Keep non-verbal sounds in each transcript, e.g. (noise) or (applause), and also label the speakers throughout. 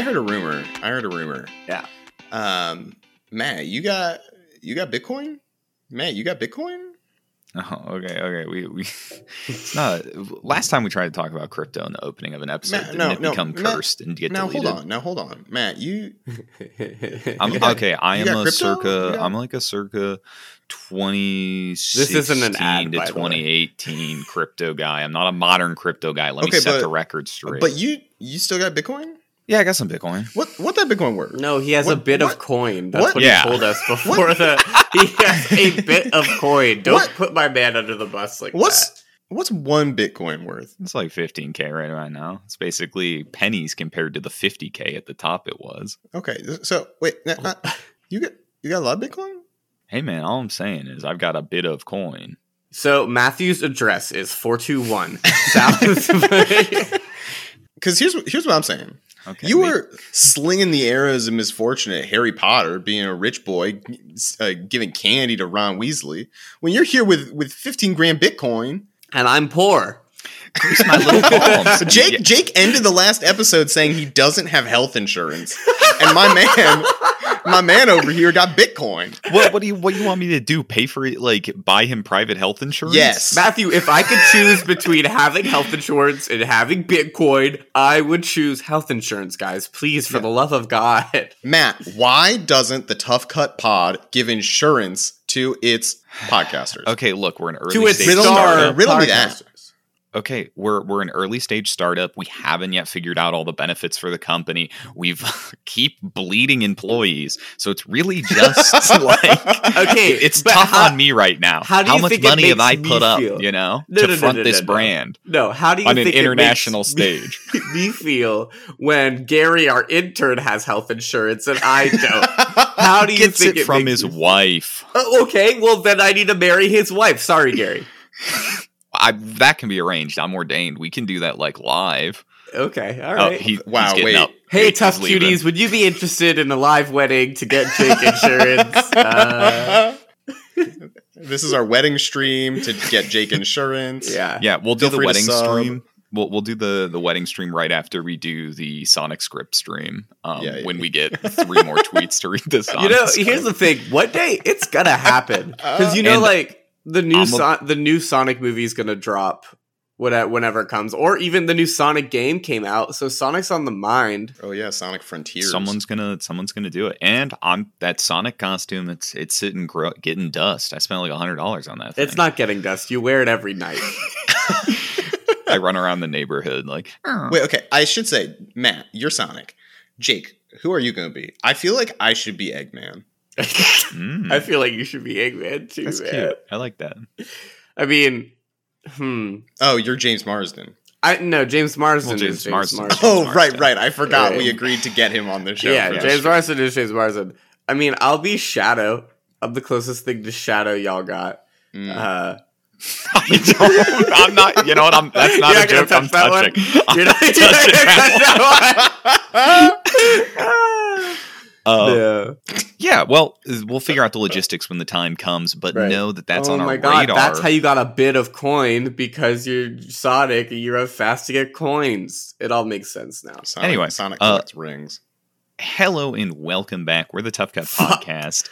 Speaker 1: I I heard a rumor. I heard a rumor.
Speaker 2: Yeah.
Speaker 1: Um, Matt, you got you got Bitcoin? Matt, you got Bitcoin?
Speaker 3: Oh, okay, okay. We we (laughs) it's not. Last time we tried to talk about crypto in the opening of an episode,
Speaker 1: Matt, no,
Speaker 3: it
Speaker 1: no,
Speaker 3: become
Speaker 1: Matt,
Speaker 3: cursed and get
Speaker 1: now
Speaker 3: deleted?
Speaker 1: hold on. Now hold on, Matt. You (laughs)
Speaker 3: I'm
Speaker 1: You got-
Speaker 3: okay. I am a
Speaker 1: crypto?
Speaker 3: circa.
Speaker 1: You got-
Speaker 3: I'm like a circa 2016
Speaker 2: isn't an ad,
Speaker 3: to
Speaker 2: by the way.
Speaker 3: 2018 crypto guy. I'm not a modern crypto guy. Let
Speaker 1: Okay,
Speaker 3: me set
Speaker 1: but-
Speaker 3: the record straight.
Speaker 1: but you you still got Bitcoin?
Speaker 3: Yeah, I got some Bitcoin.
Speaker 1: What what that Bitcoin worth?
Speaker 2: no, he has a bit
Speaker 1: what-
Speaker 2: of coin. That's
Speaker 1: what-
Speaker 2: what,
Speaker 3: Yeah.
Speaker 2: he told us (laughs) before the. He has a (laughs) bit of coin. Don't
Speaker 1: What?
Speaker 2: put my man under the bus like
Speaker 1: What's
Speaker 2: that.
Speaker 1: what's one Bitcoin worth?
Speaker 3: It's like 15k right right now. It's basically pennies compared to the 50k at the top. It was.
Speaker 1: Okay, so wait, uh, uh, you got you got a lot of Bitcoin?
Speaker 3: Hey man, all I'm saying is I've got a bit of coin.
Speaker 2: So Matthew's address is four two one (laughs) South.
Speaker 1: Because here's here's what I'm saying.
Speaker 3: Okay,
Speaker 1: you
Speaker 3: we-
Speaker 1: were slinging the arrows of misfortune at Harry Potter, being a rich boy, uh, giving candy to Ron Weasley. When you're here with with 15 grand Bitcoin,
Speaker 2: and I'm poor.
Speaker 3: My little (laughs) palms.
Speaker 1: Jake Jake ended the last episode saying he doesn't have health insurance, and my man, my man over here got Bitcoin.
Speaker 3: what, what do you what do you want me to do? Pay for it? Like buy him private health insurance?
Speaker 1: Yes,
Speaker 2: Matthew, if I could choose between having health insurance and having Bitcoin, I would choose health insurance, guys. Please, for the love of God.
Speaker 1: Matt. Why doesn't the Tough Cut Pod give insurance to its podcasters?
Speaker 3: Okay, look, we're an early
Speaker 2: to its
Speaker 3: stage
Speaker 1: Riddle-
Speaker 2: star
Speaker 3: startup.
Speaker 1: riddle me that.
Speaker 3: Okay, we're we're an early stage startup. We haven't yet figured out all the benefits for the company. We've (laughs) keep bleeding employees, so it's really just (laughs) like
Speaker 2: Okay,
Speaker 3: it's tough
Speaker 2: how-
Speaker 3: on me right now.
Speaker 2: how do you
Speaker 3: much money have I put up?
Speaker 2: feel?
Speaker 3: You know,
Speaker 2: No,
Speaker 3: to
Speaker 2: no,
Speaker 3: front
Speaker 2: no,
Speaker 3: this brand
Speaker 2: No, how do you
Speaker 3: on an
Speaker 2: think it
Speaker 3: international stage. (laughs)
Speaker 2: me feel when Gary, our intern, has health insurance and I don't? How do you
Speaker 3: Gets
Speaker 2: think
Speaker 3: it from
Speaker 2: makes
Speaker 3: his wife.
Speaker 2: Oh, okay, well then I need to marry his wife. Sorry, Gary.
Speaker 3: I, that can be arranged. I'm ordained. We can do that like live.
Speaker 2: Okay, all right.
Speaker 3: Oh, he,
Speaker 1: Wow,
Speaker 3: he's
Speaker 1: wait.
Speaker 3: up.
Speaker 2: Hey,
Speaker 3: He's
Speaker 2: tough
Speaker 3: leaving.
Speaker 2: cuties, would you be interested in a live wedding to get Jake (laughs) insurance? Uh, (laughs)
Speaker 1: this is our wedding stream to get Jake insurance.
Speaker 2: yeah.
Speaker 3: Yeah, we'll do
Speaker 1: Feel
Speaker 3: the wedding stream. We'll we'll do the the wedding stream right after we do the Sonic script stream. Um,
Speaker 1: Yeah, yeah.
Speaker 3: when we get three more tweets to read this, (laughs) Sonic.
Speaker 2: You know,
Speaker 3: script.
Speaker 2: here's the thing. One day it's gonna happen because you know,
Speaker 3: And
Speaker 2: like the new
Speaker 3: I'm a-
Speaker 2: Son- the new Sonic movie is gonna drop when- whenever it comes, or even the new Sonic game came out. So Sonic's on the mind.
Speaker 1: Oh yeah, Sonic Frontiers.
Speaker 3: someone's gonna someone's gonna do it. And I'm that Sonic costume. It's it's sitting gro- getting dust. I spent like a hundred dollars on that. Thing.
Speaker 2: It's not getting dust. You wear it every night. (laughs) (laughs)
Speaker 3: I run around the neighborhood like. Oh.
Speaker 1: Wait, okay. I should say, Matt, you're Sonic. Jake, who are you going to be? I feel like I should be Eggman.
Speaker 3: Mm, (laughs)
Speaker 2: I feel like you should be Eggman too,
Speaker 3: that's
Speaker 2: man.
Speaker 3: cute. I like that.
Speaker 2: I mean, hmm.
Speaker 1: Oh, you're James Marsden.
Speaker 2: I no James Marsden
Speaker 3: Well,
Speaker 2: is
Speaker 3: James
Speaker 2: James
Speaker 3: Marsden.
Speaker 2: Marsden.
Speaker 1: Oh,
Speaker 3: Marsden.
Speaker 1: right, right. I forgot
Speaker 2: Yeah.
Speaker 1: we agreed to get him on the show.
Speaker 2: yeah,
Speaker 1: for
Speaker 2: James
Speaker 1: this.
Speaker 2: Marsden is James Marsden. I mean, I'll be Shadow. I'm the closest thing to Shadow y'all got.
Speaker 1: Mm.
Speaker 2: Uh, (laughs)
Speaker 3: I don't, I'm not. You know what? I'm. That's not
Speaker 2: You're
Speaker 3: a
Speaker 2: not gonna
Speaker 3: joke. I'm
Speaker 2: touch that one?
Speaker 3: touching. I'm
Speaker 2: you're not, you're
Speaker 3: touching
Speaker 2: not
Speaker 3: that one. (laughs)
Speaker 2: that
Speaker 3: Uh,
Speaker 2: yeah.
Speaker 3: Yeah, well, we'll figure out the logistics when the time comes, but
Speaker 2: Right.
Speaker 3: know that that's
Speaker 2: oh
Speaker 3: on our
Speaker 2: god,
Speaker 3: radar.
Speaker 2: that's how you got a bit of coin because you're Sonic and you're fast to get coins. It all makes sense now.
Speaker 1: Sonic,
Speaker 3: Anyway,
Speaker 1: Sonic
Speaker 3: uh,
Speaker 1: rings.
Speaker 3: Hello and welcome back. We're the Tough Cut Podcast,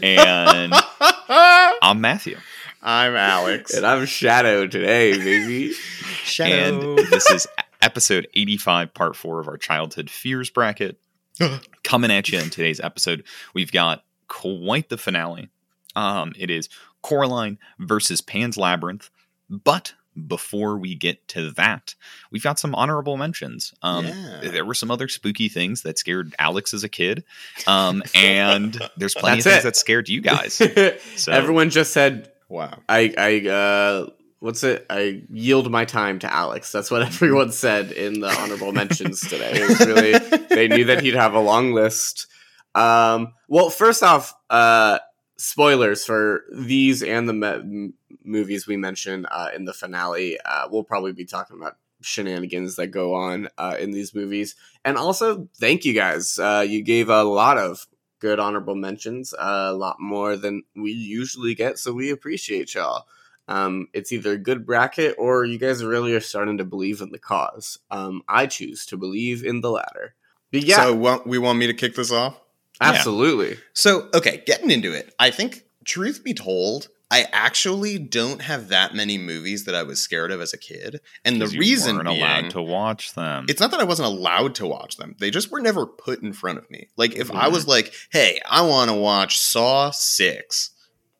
Speaker 3: and (laughs) I'm Matthew,
Speaker 1: I'm Alex.
Speaker 2: And I'm Shadow today, baby. (laughs)
Speaker 1: Shadow.
Speaker 3: and this is episode 85, part four of our childhood fears bracket. (gasps) Coming at you in today's episode, we've got quite the finale. Um, it is Coraline versus Pan's Labyrinth, but before we get to that, we've got some honorable mentions. Um,
Speaker 1: Yeah.
Speaker 3: There were some other spooky things that scared Alex as a kid, um, (laughs) and there's plenty
Speaker 2: That's
Speaker 3: of things
Speaker 2: it.
Speaker 3: that scared you guys. (laughs) So
Speaker 2: Everyone just said
Speaker 1: wow.
Speaker 2: I I uh what's it? I yield my time to Alex. That's what (laughs) everyone said in the honorable mentions today. It was really they knew that he'd have a long list. Um well, first off, uh spoilers for these and the me- movies we mentioned uh, in the finale. Uh, we'll probably be talking about shenanigans that go on uh, in these movies. And also, thank you guys. Uh, you gave a lot of good honorable mentions, uh, a lot more than we usually get. So we appreciate y'all. Um, it's either a good bracket or you guys really are starting to believe in the cause. Um, I choose to believe in the latter. Yeah,
Speaker 1: So want, we want me to kick this off?
Speaker 2: absolutely.
Speaker 1: So, okay, getting into it. I think, truth be told, I actually don't have that many movies that I was scared of as a kid. And the
Speaker 3: 'Cause you
Speaker 1: reason
Speaker 3: weren't
Speaker 1: being,
Speaker 3: allowed to watch them.
Speaker 1: it's not that I wasn't allowed to watch them. They just were never put in front of me. Like if I was like, "Hey, I want to watch Saw 6."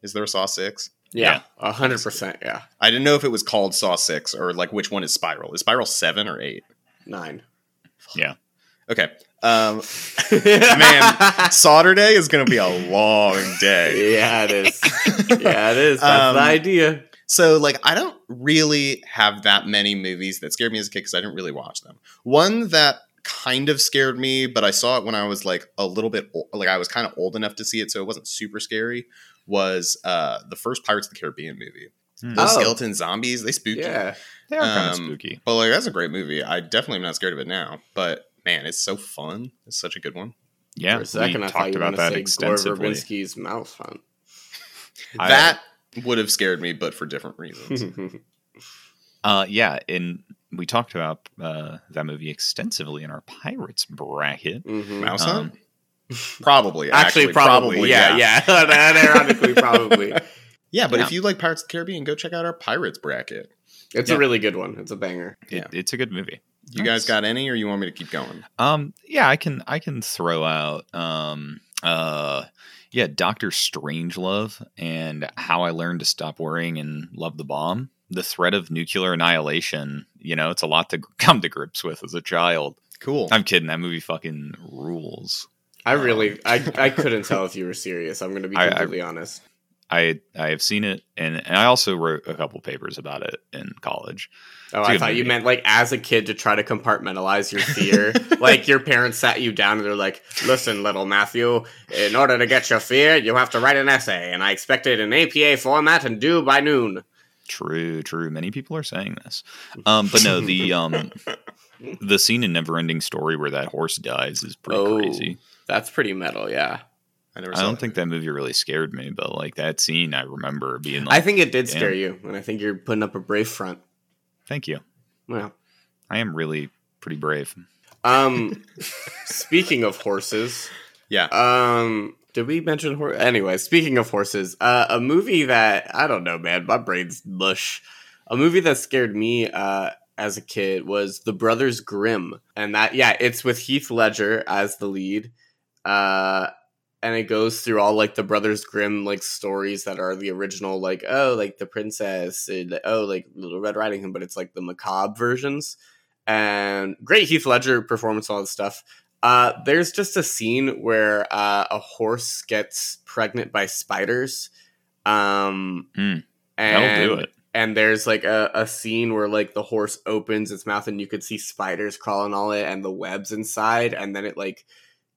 Speaker 1: Is there a Saw 6?
Speaker 2: Yeah, a hundred percent. Yeah,
Speaker 1: I didn't know if it was called Saw 6 or like which one is Spiral. Is Spiral 7 or 8?
Speaker 2: nine. Yeah.
Speaker 1: Okay. Um (laughs) Man, Saturday is going to be a long day.
Speaker 2: yeah, it is. Yeah, it is. That's
Speaker 1: Um,
Speaker 2: the idea.
Speaker 1: So, like, I don't really have that many movies that scared me as a kid because I didn't really watch them. One that kind of scared me, but I saw it when I was like a little bit ol- like I was kind of old enough to see it, so it wasn't super scary. Was uh the first Pirates of the Caribbean movie?
Speaker 3: Hmm.
Speaker 1: Those
Speaker 2: Oh.
Speaker 1: skeleton zombies, they spooked me.
Speaker 2: Yeah,
Speaker 3: they are kind of
Speaker 1: um,
Speaker 3: spooky.
Speaker 1: But like, that's a great movie. I definitely am not scared of it now. But man, it's so fun. It's such a good one.
Speaker 3: Yeah,
Speaker 2: For a second,
Speaker 3: we
Speaker 2: I
Speaker 3: talked about that
Speaker 2: to say Gore
Speaker 3: extensively.
Speaker 2: Verbinski's Mouse Hunt.
Speaker 3: I-
Speaker 1: that would have scared me, but for different reasons. (laughs)
Speaker 3: Uh, yeah, and we talked about uh, that movie extensively in our Pirates bracket.
Speaker 2: Mhm.
Speaker 1: Mouse
Speaker 3: Um,
Speaker 1: Hunt? Probably.
Speaker 2: Actually, probably, yeah, yeah. (laughs) Ironically, probably. (laughs)
Speaker 1: Yeah, but
Speaker 3: Yeah.
Speaker 1: if you like Pirates of the Caribbean, go check out our Pirates bracket.
Speaker 2: It's
Speaker 3: Yeah.
Speaker 2: a really good one. It's a banger.
Speaker 3: It-
Speaker 1: Yeah.
Speaker 3: it's a good movie.
Speaker 1: You
Speaker 3: Nice.
Speaker 1: guys got any, or you want me to keep going?
Speaker 3: Um, yeah, I can I can throw out um uh yeah, Doctor Strangelove and how I learned to stop worrying and love the bomb. The threat of nuclear annihilation, you know, it's a lot to come to grips with as a child.
Speaker 1: Cool.
Speaker 3: I'm kidding, that movie fucking rules.
Speaker 2: I really, I, (laughs) I couldn't tell if you were serious. I'm going to be
Speaker 3: I- I-
Speaker 2: completely honest.
Speaker 3: I I have seen it and, and I also wrote a couple papers about it in college.
Speaker 2: Oh,
Speaker 3: It's
Speaker 2: I thought you meant like as a kid to try to compartmentalize your (laughs) fear. like your parents sat you down and they're like, "Listen, little Matthew, in order to get your fear, you have to write an essay, and I expect it in APA format and due by noon."
Speaker 3: True, true. Many people are saying this. Um, but no, the um (laughs) the scene in Neverending Story where that horse dies is pretty
Speaker 2: Oh,
Speaker 3: crazy.
Speaker 2: That's pretty metal, yeah.
Speaker 1: I never
Speaker 3: I don't
Speaker 1: that
Speaker 3: think
Speaker 1: movie.
Speaker 3: that movie really scared me, but like that scene, I remember being like,
Speaker 2: I think it did
Speaker 3: damn.
Speaker 2: scare you, and I think you're putting up a brave front.
Speaker 3: "Thank you,
Speaker 2: Well,
Speaker 3: I am really pretty brave."
Speaker 2: um, (laughs) speaking of horses,
Speaker 1: Yeah.
Speaker 2: Um, did we mention horse? Anyway, speaking of horses, uh, a movie that I don't know, man, my brain's mush. A movie that scared me uh, as a kid was The Brothers Grimm, and that yeah, it's with Heath Ledger as the lead. Uh, and it goes through all like the Brothers Grimm like stories that are the original, like oh, like the princess, and, oh, like Little Red Riding Hood, but it's like the macabre versions. And great Heath Ledger performance, all this stuff. Uh, there's just a scene where uh, a horse gets pregnant by spiders. Um,
Speaker 3: Mm,
Speaker 2: and,
Speaker 3: That'll do it.
Speaker 2: And there's like a, a scene where like the horse opens its mouth and you could see spiders crawling all it and the webs inside, and then it like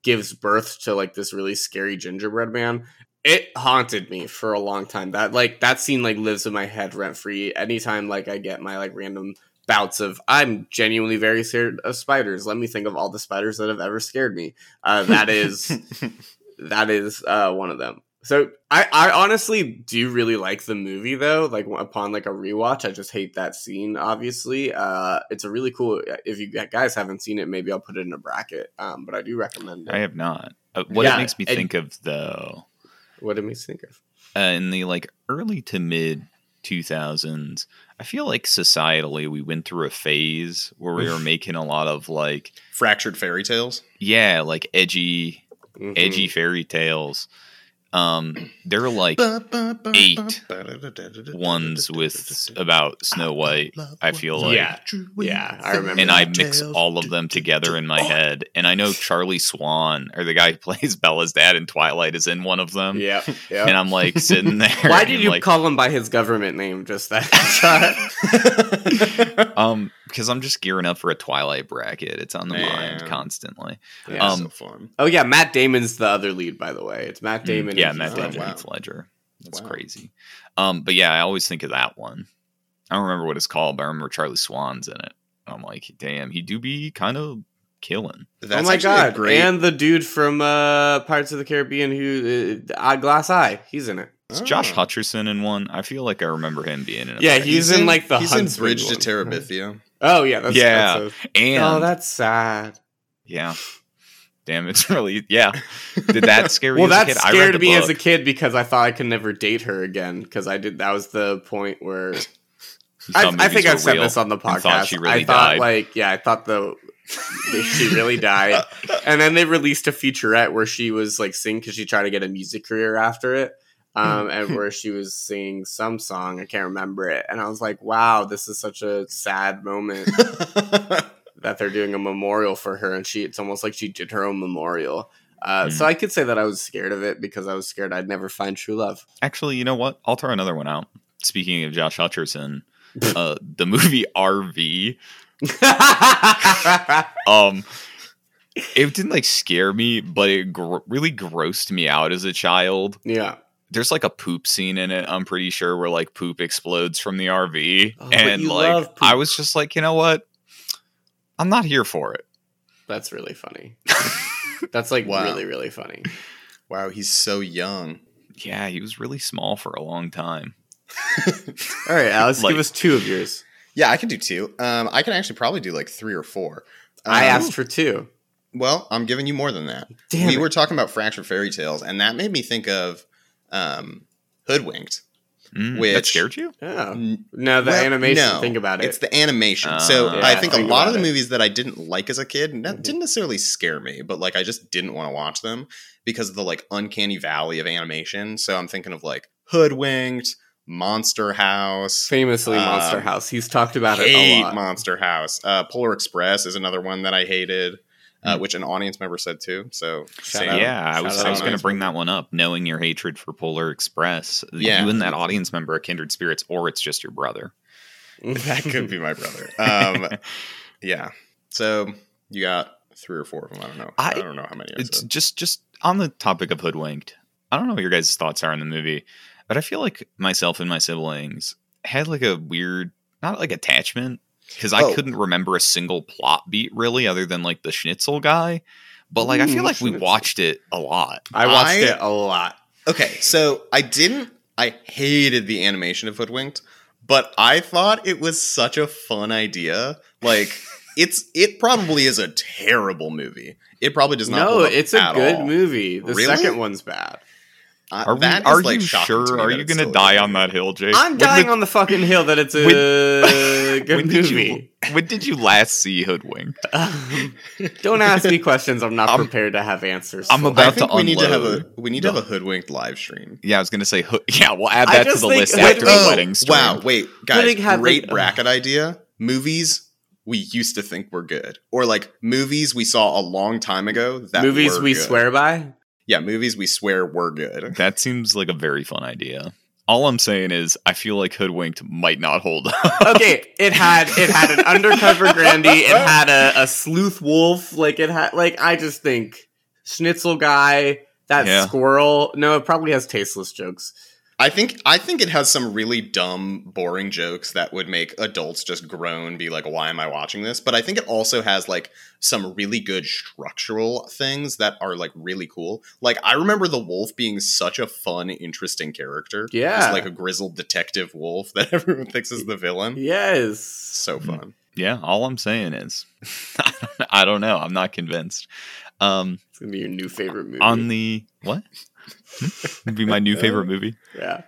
Speaker 2: gives birth to like this really scary gingerbread man. It haunted me for a long time. That like that scene like lives in my head rent free. Anytime like I get my like random bouts of I'm genuinely very scared of spiders. Let me think of all the spiders that have ever scared me. Uh, that is (laughs) that is uh, one of them. So I, I honestly do really like the movie though. Like upon like a rewatch, I just hate that scene. Obviously, uh, it's a really cool. If you guys haven't seen it, maybe I'll put it in a bracket. Um, but I do recommend it.
Speaker 3: I have not. Uh, what
Speaker 2: Yeah,
Speaker 3: it makes me
Speaker 2: and-
Speaker 3: think of though,
Speaker 2: what did me think of?
Speaker 3: uh, in the like early to mid 2000s, I feel like societally we went through a phase where we were (laughs) making a lot of like,
Speaker 1: Fractured fairy tales.
Speaker 3: yeah, like edgy,
Speaker 2: Mhm.
Speaker 3: edgy fairy tales. Um, they're like eight ones with about Snow White. I feel like,
Speaker 2: Yeah. Yeah, I remember
Speaker 3: and I mix all of them together in my head. And I know (laughs) Charlie Swan, or the guy who (laughs) plays Bella's dad in Twilight, is in one of them.
Speaker 2: Yep. yep.
Speaker 3: And I'm like sitting (laughs) there.
Speaker 2: Why did you
Speaker 3: like,
Speaker 2: call him by his government name? Just that shot.
Speaker 3: um, because I'm just gearing up for a Twilight bracket. It's on the mind constantly.
Speaker 2: Yeah.
Speaker 3: Um,
Speaker 1: so fun.
Speaker 2: oh yeah, Matt Damon's the other lead, by the way. It's Matt Damon.
Speaker 3: Mm, yeah,
Speaker 2: and
Speaker 3: Matt Damon,
Speaker 2: Ledger.
Speaker 1: wow.
Speaker 3: Heath Ledger. That's
Speaker 1: Wow.
Speaker 3: crazy. Um, but yeah, I always think of that one. I don't remember what it's called, but I remember Charlie Swan's in it. I'm like, damn, he do be kind of killing.
Speaker 2: oh
Speaker 1: That's
Speaker 2: my
Speaker 1: actually
Speaker 2: god!
Speaker 1: great.
Speaker 2: And the dude from uh, Pirates of the Caribbean who uh, Eye Glass Eye, he's in it. it.
Speaker 3: Is Josh
Speaker 1: Oh.
Speaker 3: Hutcherson in one? I feel like I remember him being in it.
Speaker 2: Yeah, he's in, like, the
Speaker 1: he's in Bridge
Speaker 2: one.
Speaker 1: to Terabithia.
Speaker 2: Oh yeah, that's,
Speaker 3: Yeah.
Speaker 2: That's
Speaker 3: and
Speaker 2: oh, that's sad.
Speaker 3: yeah, damn, it's (laughs) really yeah. Did that (laughs) scare you?
Speaker 2: well,
Speaker 3: as a
Speaker 2: that
Speaker 3: kid? I read
Speaker 2: scared me as a kid because I thought I could never date her again because I did. That was the point where (laughs) I, I think I've said this on the podcast.
Speaker 3: really
Speaker 2: I thought
Speaker 3: died.
Speaker 2: like yeah, I thought the she really died, and then they released a featurette where she was like singing because she tried to get a music career after it. Um, and where she was singing some song, I can't remember it, and I was like, "Wow, this is such a sad moment that they're doing a memorial for her, and she—it's almost like she did her own memorial." Uh,
Speaker 3: Hmm.
Speaker 2: So I could say that I was scared of it because I was scared I'd never find true love.
Speaker 3: Actually, you know what? I'll throw another one out. Speaking of Josh Hutcherson, uh, the movie RV. (laughs) Um, it didn't like scare me, but it gr- really grossed me out as a child.
Speaker 2: yeah,
Speaker 3: There's like a poop scene in it. I'm pretty sure where like poop explodes from the RV,
Speaker 2: Oh,
Speaker 3: and like. I was just like, you know what? I'm not here for it.
Speaker 2: that's really funny. (laughs) That's like
Speaker 1: Wow.
Speaker 2: really really funny.
Speaker 1: wow, he's so young.
Speaker 3: Yeah, he was really small for a long time. (laughs)
Speaker 2: All right, Alex,
Speaker 3: Like-
Speaker 2: give us two of yours.
Speaker 1: Yeah, I can do two. Um, I can actually probably do like three or four.
Speaker 2: I
Speaker 1: Um,
Speaker 2: asked for two.
Speaker 1: Well, I'm giving you more than that.
Speaker 2: Damn
Speaker 1: we
Speaker 2: it.
Speaker 1: were talking about fractured fairy tales, and that made me think of um, Hoodwinked.
Speaker 3: Mm, that scared you?
Speaker 2: Oh.
Speaker 1: N-
Speaker 2: No, the
Speaker 1: well,
Speaker 2: animation.
Speaker 1: no,
Speaker 2: think about it.
Speaker 1: It's the animation.
Speaker 3: Uh,
Speaker 1: so
Speaker 3: Yeah,
Speaker 1: I think a lot of the
Speaker 2: it.
Speaker 1: movies that I didn't like as a kid n-
Speaker 2: Mhm.
Speaker 1: didn't necessarily scare me, but like I just didn't want to watch them because of the like uncanny valley of animation. So I'm thinking of like Hoodwinked, Monster House.
Speaker 2: famously
Speaker 1: Um,
Speaker 2: Monster House. He's talked about it a
Speaker 1: hate
Speaker 2: lot.
Speaker 1: Monster House. Uh, Polar Express is another one that I hated, uh,
Speaker 3: Mm.
Speaker 1: which an audience member said too. So
Speaker 2: Shout out.
Speaker 3: yeah, I
Speaker 2: Shout
Speaker 3: was, I was
Speaker 2: on
Speaker 3: going to bring that one up. Knowing your hatred for Polar Express,
Speaker 1: Yeah.
Speaker 3: you and that audience member are kindred spirits, or it's just your brother. (laughs)
Speaker 1: that could be my brother. Um, (laughs) yeah. So you got three or four of them. I don't know. I,
Speaker 3: I-
Speaker 1: don't know how many.
Speaker 3: It's
Speaker 1: said.
Speaker 3: just just on the topic of hoodwinked. I don't know what your guys' thoughts are on the movie, but I feel like myself and my siblings had like a weird, not like attachment, because I
Speaker 1: Oh.
Speaker 3: couldn't remember a single plot beat really, other than like the Schnitzel guy. But like, I feel mm, like we watched it a lot.
Speaker 2: I watched
Speaker 1: I-
Speaker 2: it a lot.
Speaker 1: Okay, so I didn't. I hated the animation of Hoodwinked, but I thought it was such a fun idea. Like (laughs) it's it probably is a terrible movie. It probably does not.
Speaker 2: No,
Speaker 1: hold up
Speaker 2: it's a
Speaker 1: at
Speaker 2: good
Speaker 1: all.
Speaker 2: movie. The
Speaker 1: Really?
Speaker 2: second one's bad.
Speaker 1: Uh,
Speaker 3: Are we?
Speaker 1: that is,
Speaker 3: Are
Speaker 1: like,
Speaker 3: you
Speaker 1: shocking to
Speaker 3: sure? Are you going to die on that hill, Jake?
Speaker 2: I'm
Speaker 3: When
Speaker 2: dying
Speaker 3: the-
Speaker 2: on the fucking hill that it's a (laughs) good
Speaker 3: when did
Speaker 2: movie.
Speaker 3: you? When did you last see Hoodwinked?
Speaker 2: Um, (laughs) don't ask me questions I'm not
Speaker 3: I'm-
Speaker 2: prepared to have answers.
Speaker 3: I'm
Speaker 2: for.
Speaker 3: about
Speaker 1: I think
Speaker 3: to
Speaker 1: we need to have
Speaker 3: unload
Speaker 1: a we need to have a Hoodwinked live stream.
Speaker 3: Yeah, I was going to say. Hood- Yeah, we'll add that to the
Speaker 2: think
Speaker 3: list
Speaker 2: Hoodwinked-
Speaker 3: after the
Speaker 2: Oh,
Speaker 3: wedding stream.
Speaker 1: wow! Wait, guys,
Speaker 2: Hoodwinked had,
Speaker 1: great
Speaker 2: like-
Speaker 1: bracket idea. Movies we used to think were good, or like movies we saw a long time ago that
Speaker 2: movies
Speaker 1: were
Speaker 2: we
Speaker 1: good.
Speaker 2: swear by.
Speaker 1: Yeah, movies we swear were good. (laughs)
Speaker 3: That seems like a very fun idea. All I'm saying is, I feel like Hoodwinked might not hold up.
Speaker 2: Okay, it had it had an undercover Grandy. It (laughs) had a, a sleuth wolf. Like it had like I just think Schnitzel guy. That
Speaker 3: Yeah.
Speaker 2: squirrel. No, it probably has tasteless jokes.
Speaker 1: I think I think it has some really dumb, boring jokes that would make adults just groan, be like, "Why am I watching this?" But I think it also has like some really good structural things that are like really cool. Like I remember the wolf being such a fun, interesting character.
Speaker 2: Yeah.
Speaker 1: just like a grizzled detective wolf (laughs) that everyone thinks is the villain.
Speaker 2: Yes.
Speaker 1: So fun.
Speaker 3: yeah, all I'm saying is, (laughs) I don't know. I'm not convinced. Um,
Speaker 2: It's gonna be your new favorite movie.
Speaker 3: on the what? It'd (laughs) be my new favorite movie.
Speaker 2: yeah.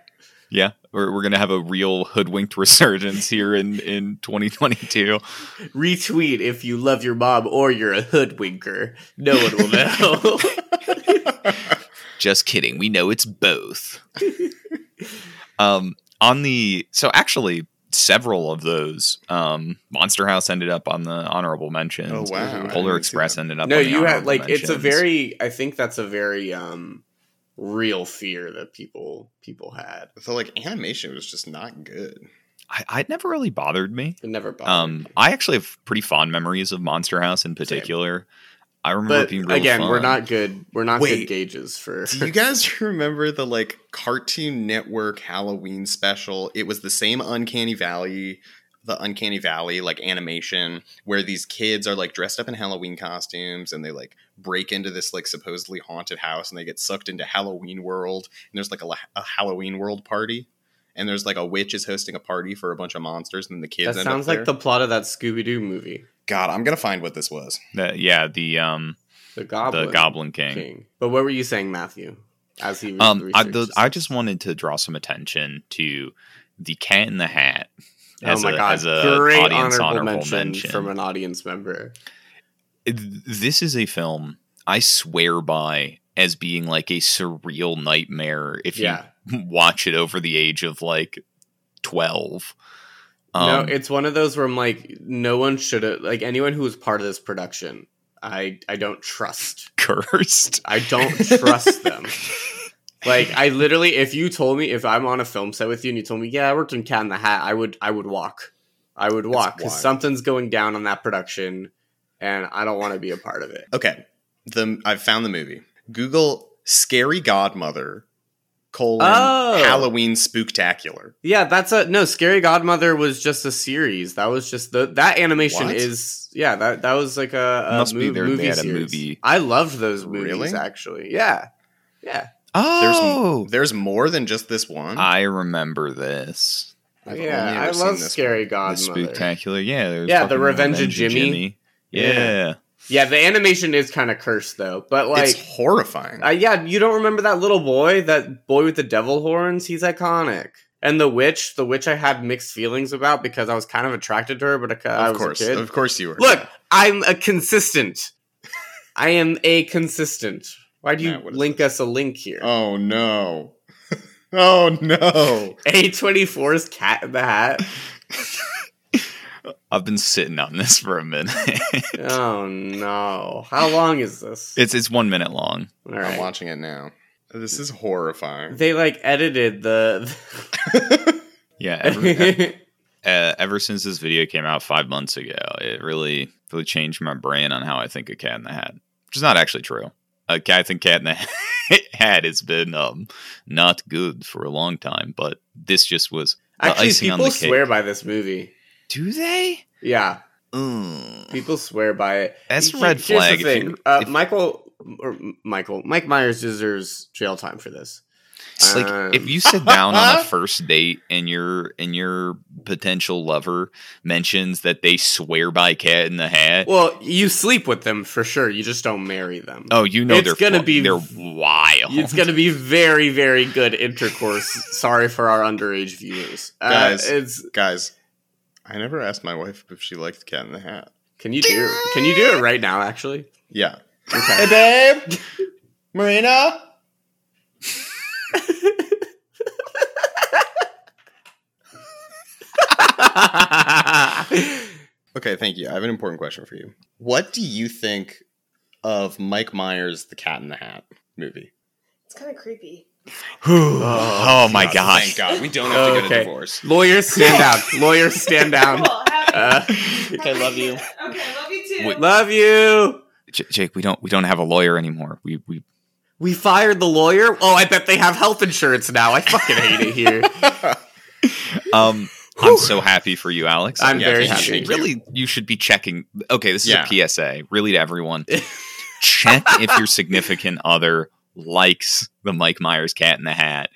Speaker 3: Yeah, we're, we're gonna have a real hoodwinked resurgence here in in 2022.
Speaker 2: Retweet if you love your mom or you're a hoodwinker. No one will know. (laughs)
Speaker 3: Just kidding. We know it's both. (laughs) um, on the so actually several of those um, Monster House ended up on the honorable mentions.
Speaker 1: Oh wow!
Speaker 3: Polar Express ended up.
Speaker 2: no,
Speaker 3: on the honorable.
Speaker 2: No, you have
Speaker 3: honorable
Speaker 2: like it's a very. I think that's a very um real fear that people people had.
Speaker 1: So like animation was just not good.
Speaker 3: I, I it never really bothered me.
Speaker 2: It never bothered.
Speaker 3: Um,
Speaker 2: me.
Speaker 3: I actually have pretty fond memories of Monster House in particular. I remember it
Speaker 2: but
Speaker 3: being real
Speaker 2: again, we're not good. We're not
Speaker 1: Wait.
Speaker 2: good gauges for.
Speaker 1: Do (laughs) you guys remember the like Cartoon Network Halloween special? It was the same Uncanny Valley, the Uncanny Valley like animation where these kids are like dressed up in Halloween costumes and they like break into this like supposedly haunted house and they get sucked into Halloween World and there's like a, a Halloween World party and there's like a witch is hosting a party for a bunch of monsters and then the kids
Speaker 2: that
Speaker 1: end
Speaker 2: sounds
Speaker 1: up
Speaker 2: like the plot of that Scooby Doo movie.
Speaker 1: God, I'm gonna find what this was.
Speaker 3: The- yeah, the um,
Speaker 2: The Goblin,
Speaker 3: the Goblin King.
Speaker 2: King. But what were you saying, Matthew? As he
Speaker 3: Um, I, the. I just wanted to draw some attention to the Cat in the Hat.
Speaker 2: oh my
Speaker 3: a,
Speaker 2: god,
Speaker 3: as a
Speaker 2: great
Speaker 3: audience
Speaker 2: honorable,
Speaker 3: honorable
Speaker 2: mention,
Speaker 3: mention.
Speaker 2: from an audience member.
Speaker 3: This is a film I swear by as being like a surreal nightmare if
Speaker 2: Yeah.
Speaker 3: you (laughs) watch it over the age of like 12.
Speaker 2: no,
Speaker 3: Um,
Speaker 2: it's one of those where I'm like, no one should have like anyone who was part of this production. I I don't trust. (laughs)
Speaker 3: cursed.
Speaker 2: I don't trust them. (laughs) Like I literally, if you told me if I'm on a film set with you and you told me, yeah, I worked in Cat in the Hat, I would I would walk. I would walk because something's going down on that production, and I don't want to be a part of it.
Speaker 1: Okay, the I've found the movie. Google "scary godmother" colon
Speaker 2: Oh.
Speaker 1: Halloween spooktacular.
Speaker 2: Yeah, that's a no. Scary Godmother was just a series. That was just the that animation
Speaker 1: What?
Speaker 2: is yeah. That that was like a, a
Speaker 3: Must be
Speaker 2: mov-
Speaker 3: there- they
Speaker 2: movie
Speaker 3: had a movie.
Speaker 2: I loved those movies
Speaker 1: Really?
Speaker 2: actually. Yeah, yeah.
Speaker 3: Oh,
Speaker 1: There's there's more than just this one.
Speaker 3: I remember this.
Speaker 1: I've
Speaker 2: yeah, I love
Speaker 1: this
Speaker 2: Scary
Speaker 3: The
Speaker 2: Godmother.
Speaker 3: spectacular. Yeah,
Speaker 2: Yeah, the
Speaker 3: fucking
Speaker 2: Revenge of Jimmy.
Speaker 3: Yeah.
Speaker 2: Yeah. Yeah, the animation is kind of cursed though. But like,
Speaker 1: it's horrifying.
Speaker 2: uh, yeah, you don't remember that little boy, that boy with the devil horns? He's iconic. And the witch, the witch, I had mixed feelings about because I was kind of attracted to her, but I, I
Speaker 1: of
Speaker 2: was
Speaker 1: course,
Speaker 2: a kid.
Speaker 1: of course, you were.
Speaker 2: Look, I'm a consistent. I am a consistent. Why do you
Speaker 1: is
Speaker 2: link us a link here?
Speaker 1: Oh no! (laughs) oh no!
Speaker 2: A24's Cat in the Hat. (laughs)
Speaker 3: I've been sitting on this for a minute.
Speaker 2: Oh no! How long is this?
Speaker 3: it's it's one minute long.
Speaker 2: All
Speaker 1: I'm watching it now. This is horrifying.
Speaker 2: They like edited the. (laughs)
Speaker 3: Yeah, ever, (laughs) uh, ever since this video came out five months ago, it really really changed my brain on how I think of Cat in the Hat, which is not actually true. Uh, I think Cat in the (laughs) Hat has been um not good for a long time, but this just was the
Speaker 2: Actually,
Speaker 3: icing on
Speaker 2: people
Speaker 3: the cake.
Speaker 2: swear by this movie.
Speaker 3: Do they?
Speaker 2: Yeah,
Speaker 3: Mm.
Speaker 2: people swear by it.
Speaker 3: That's a
Speaker 2: Here-
Speaker 3: red
Speaker 2: here's the
Speaker 3: flag. If
Speaker 2: thing.
Speaker 3: you-
Speaker 2: uh,
Speaker 3: if-
Speaker 2: Michael or Michael Mike Myers deserves jail time for this.
Speaker 3: It's like
Speaker 2: Um,
Speaker 3: if you sit down on a (laughs) first date and your and your potential lover mentions that they swear by Cat in the Hat.
Speaker 2: Well, you sleep with them for sure. You just don't marry them.
Speaker 3: oh, you know
Speaker 2: it's
Speaker 3: they're
Speaker 2: gonna
Speaker 3: fu-
Speaker 2: be-
Speaker 3: they're wild.
Speaker 2: It's going to be very, very good intercourse. (laughs) Sorry for our underage viewers, uh,
Speaker 1: Guys.
Speaker 2: It's
Speaker 1: Guys, I never asked my wife if she liked Cat in the Hat.
Speaker 2: can you do can you do it right now? Actually,
Speaker 1: Yeah.
Speaker 2: okay.
Speaker 1: babe, Marina. Okay, thank you. I have an important question for you. What do you think of Mike Myers' The Cat in the Hat movie?
Speaker 4: It's kind of creepy.
Speaker 3: Oh, my
Speaker 1: God,
Speaker 3: gosh.
Speaker 1: Thank God. We don't have to get
Speaker 2: Okay.
Speaker 1: a divorce.
Speaker 2: Lawyers stand (laughs) down. Lawyers stand down.
Speaker 4: Cool.
Speaker 2: Uh,
Speaker 4: happy (laughs)
Speaker 1: love you.
Speaker 4: Okay, I love you too.
Speaker 3: Wait.
Speaker 2: love you.
Speaker 3: J- Jake, we don't we don't have a lawyer anymore. We we
Speaker 2: We fired the lawyer. Oh, I bet they have health insurance now. I fucking hate it here. (laughs)
Speaker 3: um I'm so happy for you, Alex.
Speaker 2: I'm
Speaker 1: Yeah,
Speaker 2: very happy.
Speaker 1: you.
Speaker 3: really you should be checking. Okay, this is
Speaker 1: Yeah.
Speaker 3: a PSA, really to everyone. Check if your significant other likes the Mike Myers Cat in the Hat.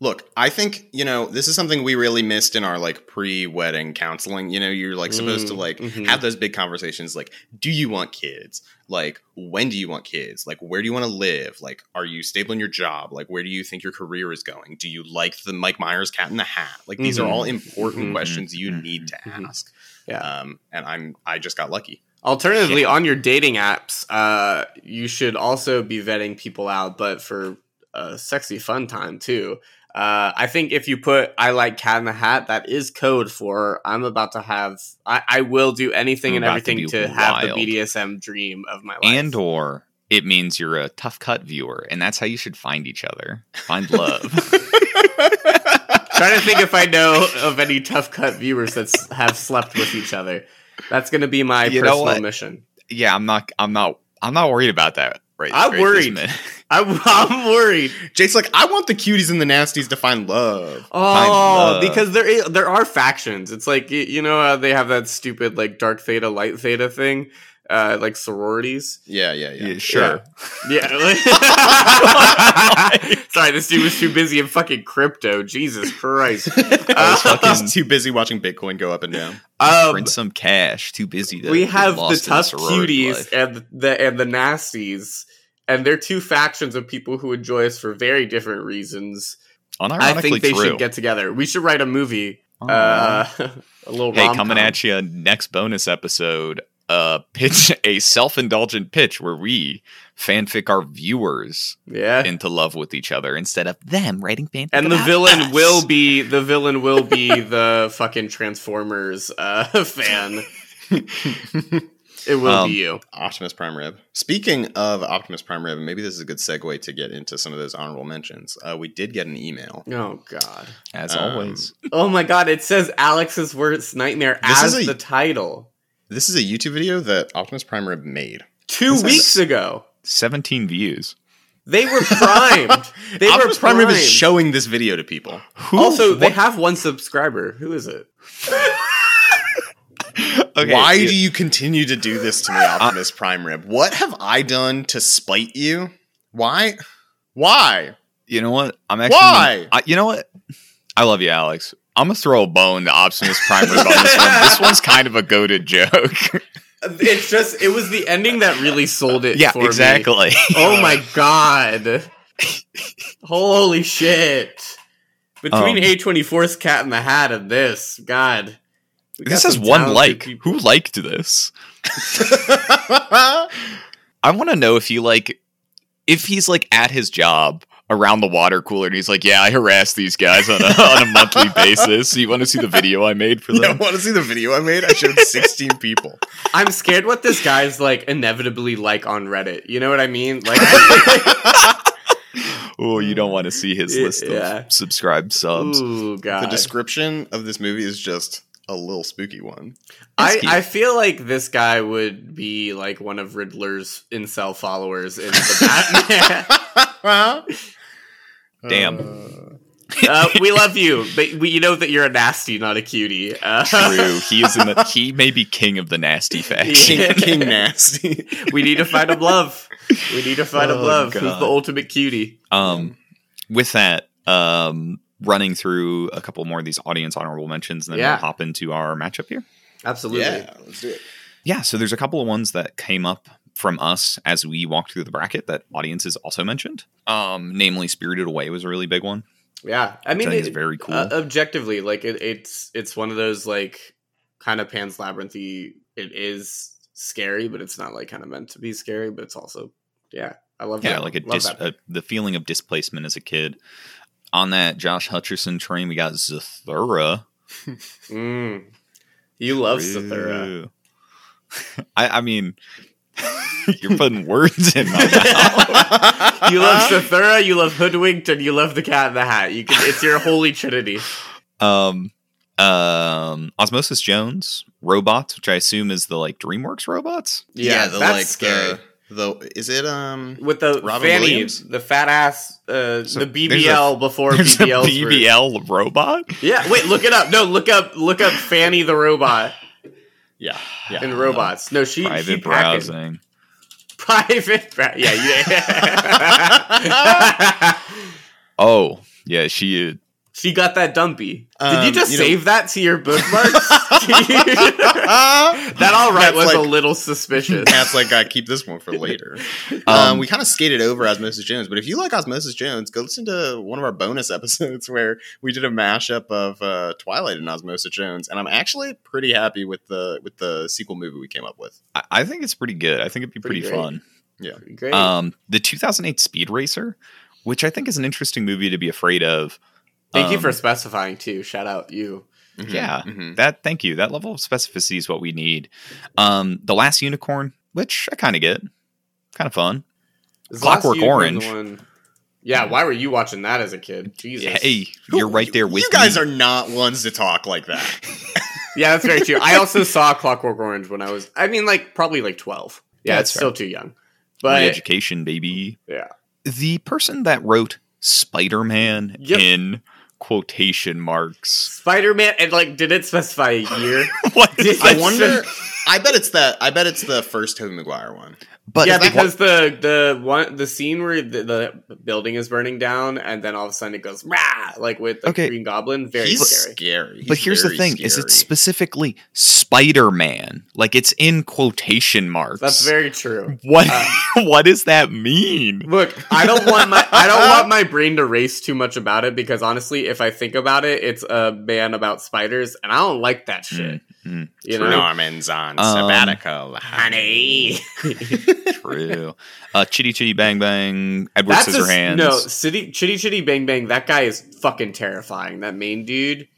Speaker 1: Look, I think, you know, this is something we really missed in our like pre-wedding counseling. You know, you're like supposed to
Speaker 2: Mm,
Speaker 1: like
Speaker 2: mhm.
Speaker 1: have those big conversations like do you want kids? Like when do you want kids? Like where do you want to live? Like are you stable in your job? Like where do you think your career is going? Do you like the Mike Myers cat in the hat? Like these are all important
Speaker 2: Mhm.
Speaker 1: questions you
Speaker 3: Mhm.
Speaker 1: need to
Speaker 2: Mhm.
Speaker 1: ask.
Speaker 2: Yeah.
Speaker 1: Um and I'm I just got lucky.
Speaker 2: Alternatively, on your dating apps, uh, you should also be vetting people out, but for a sexy fun time too. Uh, I think if you put "I like Cat in the Hat," that is code for I'm about to have. I, I will do anything
Speaker 3: I'm
Speaker 2: and
Speaker 3: about to
Speaker 2: everything to, have the. BDSM dream of my life.
Speaker 3: And or it means you're a tough cut viewer, and that's how you should find each other. Find love. (laughs)
Speaker 2: trying to think if I know (laughs) of any tough cut viewers that have slept with each other. That's going to be my
Speaker 3: You
Speaker 2: personal mission.
Speaker 3: yeah, I'm not I'm not I'm not worried about that right.
Speaker 2: I'm
Speaker 3: right
Speaker 2: worried. (laughs) I'm, (laughs) I'm worried.
Speaker 1: Jake's like, I want the cuties and the nasties to find love.
Speaker 2: Oh,
Speaker 3: love.
Speaker 2: because there is, there are factions. It's like you, you know how they have that stupid like dark theta, light theta thing. Uh, like sororities.
Speaker 1: Yeah, yeah, yeah.
Speaker 3: Yeah, sure.
Speaker 2: Yeah. (laughs) (laughs) Sorry, this dude was too busy in fucking crypto. Jesus Christ. (laughs)
Speaker 1: I was
Speaker 2: Um,
Speaker 1: fucking too busy watching Bitcoin go up and down.
Speaker 2: um,
Speaker 3: Print some cash. Too busy to.
Speaker 2: we have the tough cuties
Speaker 3: life.
Speaker 2: and the and the nasties, and they're two factions of people who enjoy us for very different reasons.
Speaker 3: Unironically
Speaker 2: I think they
Speaker 3: true.
Speaker 2: should get together. We should write a movie.
Speaker 3: Aw.
Speaker 2: Uh, a little
Speaker 3: hey,
Speaker 2: rom-com.
Speaker 3: coming at you next bonus episode. Uh, pitch (laughs) a self-indulgent pitch where we fanfic our viewers
Speaker 2: Yeah.
Speaker 3: into love with each other instead of them writing fanfic.
Speaker 2: and the villain
Speaker 3: us.
Speaker 2: will be (laughs) the villain will be the fucking Transformers uh, (laughs) fan. It will
Speaker 3: Um,
Speaker 2: be you.
Speaker 1: Optimus Prime Rib. Speaking of Optimus Prime Rib, and maybe this is a good segue to get into some of those honorable mentions. Uh, we did get an email.
Speaker 2: Oh god.
Speaker 3: as
Speaker 1: um,
Speaker 3: always.
Speaker 2: Oh my god, it says Alex's worst nightmare
Speaker 1: This
Speaker 2: as
Speaker 1: a-
Speaker 2: the title.
Speaker 1: This is a YouTube video that Optimus Prime Rib made.
Speaker 2: Two
Speaker 1: This
Speaker 2: weeks ago.
Speaker 3: 17 views.
Speaker 2: They were primed. (laughs) They
Speaker 1: Optimus
Speaker 2: were
Speaker 1: Prime
Speaker 2: primed.
Speaker 1: Rib is showing this video to people.
Speaker 3: Who,
Speaker 2: also, they have one subscriber. Who is it? (laughs)
Speaker 3: okay,
Speaker 1: Why
Speaker 3: yeah,
Speaker 1: do you continue to do this to me, uh, Optimus Prime Rib? What have I done to spite you? Why? Why?
Speaker 3: you know what? I'm actually.
Speaker 1: Why?
Speaker 3: I, you know what? I love you, Alex. I'm gonna throw a bone to Optimus Prime on this one. This (laughs) one's kind of a goaded joke.
Speaker 2: It's just it was the ending that really sold it
Speaker 3: yeah,
Speaker 2: for me.
Speaker 3: exactly.
Speaker 2: Oh my (laughs) god. Holy shit. Between
Speaker 3: Um,
Speaker 2: A24's Cat in the Hat and this, God.
Speaker 3: This has one like.
Speaker 2: people.
Speaker 3: Who liked this? (laughs) I want to know if he like, if he's like at his job around the water cooler and he's like, "Yeah, I harass these guys on a on a monthly (laughs) basis. So You want to see the video I made for them?
Speaker 1: you
Speaker 3: them?"
Speaker 1: want to see the video I made? I showed (laughs) 16 people.
Speaker 2: I'm scared what this guy's like inevitably like on Reddit. You know what I mean? Like (laughs)
Speaker 3: Oh, you don't want to see his
Speaker 2: Yeah.
Speaker 3: list of subscribed subs.
Speaker 2: Ooh, God.
Speaker 1: The description of this movie is just a little spooky one.
Speaker 2: I, I feel like this guy would be like one of Riddler's incel followers in the Batman.
Speaker 3: Damn. (laughs)
Speaker 2: uh, we love you, but we, you know that you're a nasty, not a cutie. Uh,
Speaker 3: True. He is in the. (laughs) He may be king of the nasty faction.
Speaker 2: Yeah.
Speaker 1: King, King Nasty. (laughs)
Speaker 2: we need to find him love. We need to find him
Speaker 3: Oh,
Speaker 2: love. Who's the ultimate cutie?
Speaker 3: Um, with that, um, running through a couple more of these audience honorable mentions, and then
Speaker 2: Yeah.
Speaker 3: we'll hop into our matchup here.
Speaker 2: Absolutely.
Speaker 1: yeah, let's do it.
Speaker 3: Yeah, so there's a couple of ones that came up from us as we walked through the bracket that audiences also mentioned. Um, namely, Spirited Away was a really big one.
Speaker 2: Yeah, I mean, it-
Speaker 3: is very cool.
Speaker 2: uh, objectively, like it, it's it's one of those like kind of Pan's Labyrinthy. It is scary, but it's not like kind of meant to be scary. But it's also, yeah, I love
Speaker 3: yeah,
Speaker 2: that.
Speaker 3: like a dis- a, the feeling of displacement as a kid. On that Josh Hutcherson train, we got Zathura. (laughs)
Speaker 2: Mm. You love Zathura. (laughs)
Speaker 3: I, I mean, (laughs) you're putting words in my mouth. (laughs)
Speaker 2: You love Zathura. You love Hoodwinked, and you love the Cat in the Hat. You can. It's your holy trinity.
Speaker 3: Um, um, Osmosis Jones, robots, which I assume is the like DreamWorks robots.
Speaker 2: Yeah,
Speaker 1: the
Speaker 2: that's
Speaker 1: like
Speaker 2: scary.
Speaker 1: the the is it um
Speaker 2: With the
Speaker 1: Robin
Speaker 2: Fanny,
Speaker 1: Williams?
Speaker 2: the fat ass, uh,
Speaker 3: So
Speaker 2: the BBL before
Speaker 3: There's a
Speaker 2: BBLs were-
Speaker 3: BBL robot.
Speaker 2: Yeah, wait, look it up. No, look up, look up Fanny the robot
Speaker 1: yeah yeah
Speaker 2: in robots. No, she she
Speaker 3: Private
Speaker 2: packing.
Speaker 3: browsing. (laughs)
Speaker 2: Private, bra- yeah, yeah. (laughs) (laughs)
Speaker 3: Oh, yeah, she.
Speaker 2: She got that dumpy. Did you
Speaker 1: Um,
Speaker 2: just
Speaker 1: you know-
Speaker 2: save that to your bookmarks? (laughs) (laughs) that all right
Speaker 1: That's
Speaker 2: was a little suspicious.
Speaker 1: That's like, I keep this one for later. (laughs) Um,
Speaker 3: Um,
Speaker 1: we kind of skated over Osmosis Jones, but if you like Osmosis Jones, go listen to one of our bonus episodes where we did a mashup of uh, Twilight and Osmosis Jones, and I'm actually pretty happy with the with the sequel movie we came up with.
Speaker 3: I, I think it's pretty good. I think it'd be
Speaker 2: Pretty
Speaker 3: pretty,
Speaker 2: great.
Speaker 3: fun.
Speaker 2: Great.
Speaker 3: Um, the 2008 Speed Racer, which I think is an interesting movie to be afraid of.
Speaker 2: Thank you
Speaker 3: um,
Speaker 2: for specifying too. Shout out you.
Speaker 1: Mhm,
Speaker 3: Yeah.
Speaker 1: mhm.
Speaker 3: That thank you. That level of specificity is what we need. Um, the Last Unicorn, which I kind of get, kind of fun.
Speaker 2: Is
Speaker 3: Clockwork Orange.
Speaker 2: one- Yeah, why were you watching that as a kid? Jesus.
Speaker 3: Hey, you're right there with
Speaker 1: you guys
Speaker 3: me.
Speaker 1: are not ones to talk like that. (laughs)
Speaker 2: Yeah, that's very true. I also saw Clockwork Orange when I was, I mean, like probably like twelve. Yeah,
Speaker 3: That's
Speaker 2: it's
Speaker 3: fair.
Speaker 2: still too young.
Speaker 3: My
Speaker 2: But
Speaker 3: education, baby.
Speaker 2: yeah,
Speaker 3: The person that wrote Spider Man
Speaker 2: Yep.
Speaker 3: in quotation marks.
Speaker 2: Spider Man, and like, did it specify a year? (laughs)
Speaker 3: what?
Speaker 2: Did
Speaker 1: I wonder. I bet it's that. I bet it's the first Tobey Maguire one.
Speaker 3: But
Speaker 2: yeah,
Speaker 1: is that
Speaker 2: because the the one the scene where the, the building is burning down and then all of a sudden it goes rah like with the
Speaker 3: Okay.
Speaker 2: Green Goblin, very
Speaker 1: He's
Speaker 2: scary.
Speaker 1: scary.
Speaker 3: but
Speaker 1: He's
Speaker 3: here's the
Speaker 1: very
Speaker 3: thing: is it's
Speaker 1: scary.
Speaker 3: specifically Spider Man? Like it's in quotation marks.
Speaker 2: That's very true.
Speaker 3: What?
Speaker 2: uh, (laughs)
Speaker 3: what does that mean?
Speaker 2: Look, I don't want my I don't want (laughs) my brain to race too much about it because honestly, if I think about it, it's a man about spiders, and I don't like that shit.
Speaker 3: mm,
Speaker 2: you know,
Speaker 1: Norman's on
Speaker 3: Um,
Speaker 1: sabbatical,
Speaker 2: honey. (laughs)
Speaker 3: True. Uh, Chitty Chitty Bang Bang. Edward
Speaker 2: That's a, no city chitty chitty bang bang. That guy is fucking terrifying. That main dude.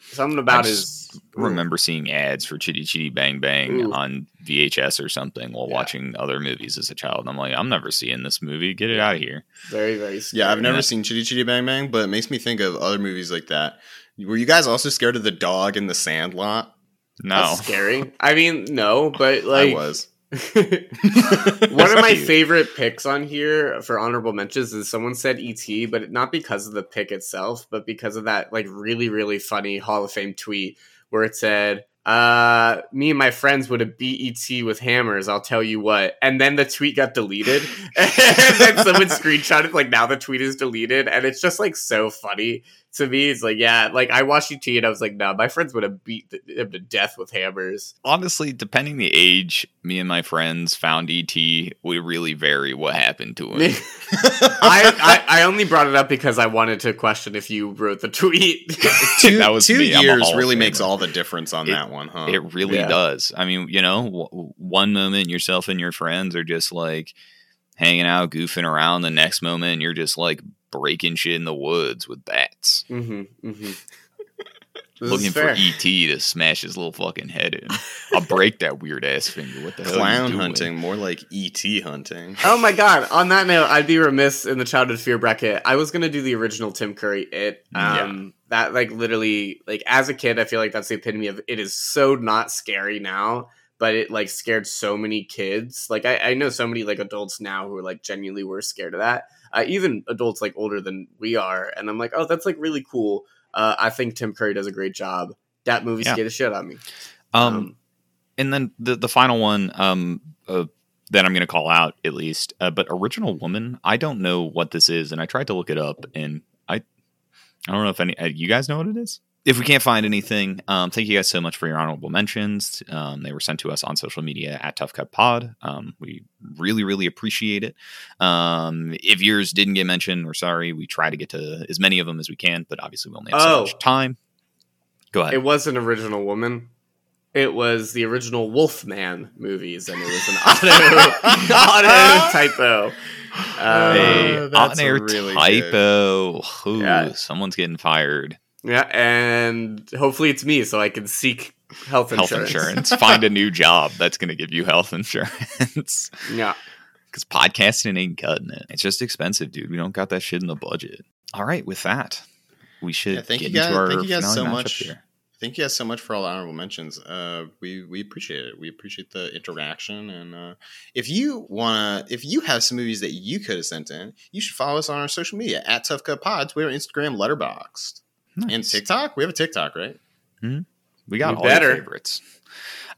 Speaker 2: Something about
Speaker 3: I
Speaker 2: his.
Speaker 3: remember seeing ads for Chitty Chitty Bang Bang
Speaker 2: Ooh.
Speaker 3: on VHS or something while
Speaker 2: Yeah.
Speaker 3: watching other movies as a child. I'm like, I'm never seeing this movie. Get it out of here.
Speaker 2: very very. Scary.
Speaker 1: Yeah, I've never
Speaker 3: Yeah.
Speaker 1: seen Chitty Chitty Bang Bang, but it makes me think of other movies like that. Were you guys also scared of the dog in the Sandlot?
Speaker 3: No.
Speaker 2: That's scary. I mean, no, but like
Speaker 1: I was. (laughs)
Speaker 2: One of my
Speaker 3: Cute.
Speaker 2: favorite picks on here for honorable mentions is someone said ET, but not because of the pick itself, but because of that like really really funny Hall of Fame tweet where it said, "Uh, me and my friends would have beat ET with hammers. I'll tell you what." And then the tweet got deleted, (laughs) and then someone (laughs) screenshotted like now the tweet is deleted, and it's just like so funny to me. It's like yeah, like I watched ET and I was like, no, my friends would have beat him to death with hammers.
Speaker 3: Honestly, depending the age, me and my friends found ET would really vary what happened to him. (laughs) (laughs)
Speaker 2: I, I I only brought it up because I wanted to question if you wrote the tweet. (laughs)
Speaker 1: two
Speaker 3: That was
Speaker 1: two
Speaker 3: me.
Speaker 1: Years
Speaker 3: Hall of
Speaker 1: really makes all the difference on
Speaker 3: It-
Speaker 1: that one, huh?
Speaker 3: It really
Speaker 2: Yeah.
Speaker 3: does. I mean, you know, w- one moment yourself and your friends are just like hanging out, goofing around. The next moment, you're just like breaking shit in the woods with bats,
Speaker 2: mm-hmm, mm-hmm. (laughs)
Speaker 3: looking for ET to smash his little fucking head in. I'll break that weird ass finger. What the hell? are you
Speaker 1: Clown
Speaker 3: doing?
Speaker 1: hunting, more like ET hunting.
Speaker 2: Oh my god! On that note, I'd be remiss in the childhood fear bracket. I was gonna do the original Tim Curry It. Um, That like literally like as a kid, I feel like that's the epitome of it is so not scary now, but it like scared so many kids. Like I, I know so many like adults now who are like genuinely were scared of that. Uh, even adults like older than we are, and I'm like, oh, that's like really cool. Uh, I think Tim Curry does a great job. That movie
Speaker 3: Yeah.
Speaker 2: scared the shit out of me.
Speaker 3: Um, and then the the final one um uh, that I'm going to call out at least, uh, but original woman. I don't know what this is, and I tried to look it up, and I I don't know if any uh, you guys know what it is. If we can't find anything, um, thank you guys so much for your honorable mentions. Um, they were sent to us on social media at Tough Cut Pod. Um, we really, really appreciate it. Um, if yours didn't get mentioned, we're sorry. We try to get to as many of them as we can, but obviously we only have so
Speaker 2: Oh.
Speaker 3: much time. Go ahead.
Speaker 2: It was an original woman. It was the original Wolfman movies, and it was an (laughs) auto auto typo. Uh,
Speaker 3: Hey,
Speaker 1: Uh, that's
Speaker 3: on air
Speaker 1: really
Speaker 3: typo. Ooh,
Speaker 2: Yeah.
Speaker 3: someone's getting fired.
Speaker 2: Yeah, and hopefully it's me, so I can seek health
Speaker 3: Health
Speaker 2: insurance.
Speaker 3: insurance. Find a new job that's going to give you health insurance. (laughs)
Speaker 2: Yeah,
Speaker 3: Because podcasting ain't cutting it. It's just expensive, dude. We don't got that shit in the budget. All right, with that, we should
Speaker 1: Yeah, thank
Speaker 3: get
Speaker 1: you guys-
Speaker 3: into our
Speaker 1: thank you guys so much.
Speaker 3: here.
Speaker 1: Thank you guys so much for all the honorable mentions. Uh, we we appreciate it. We appreciate the interaction. And uh, if you wanna, if you have some movies that you could have sent in, you should follow us on our social media at Tough Cut Pod, Twitter, Instagram, Letterboxd, and TikTok. We have a TikTok, right?
Speaker 3: We got
Speaker 2: We
Speaker 3: all
Speaker 2: better.
Speaker 3: your favorites.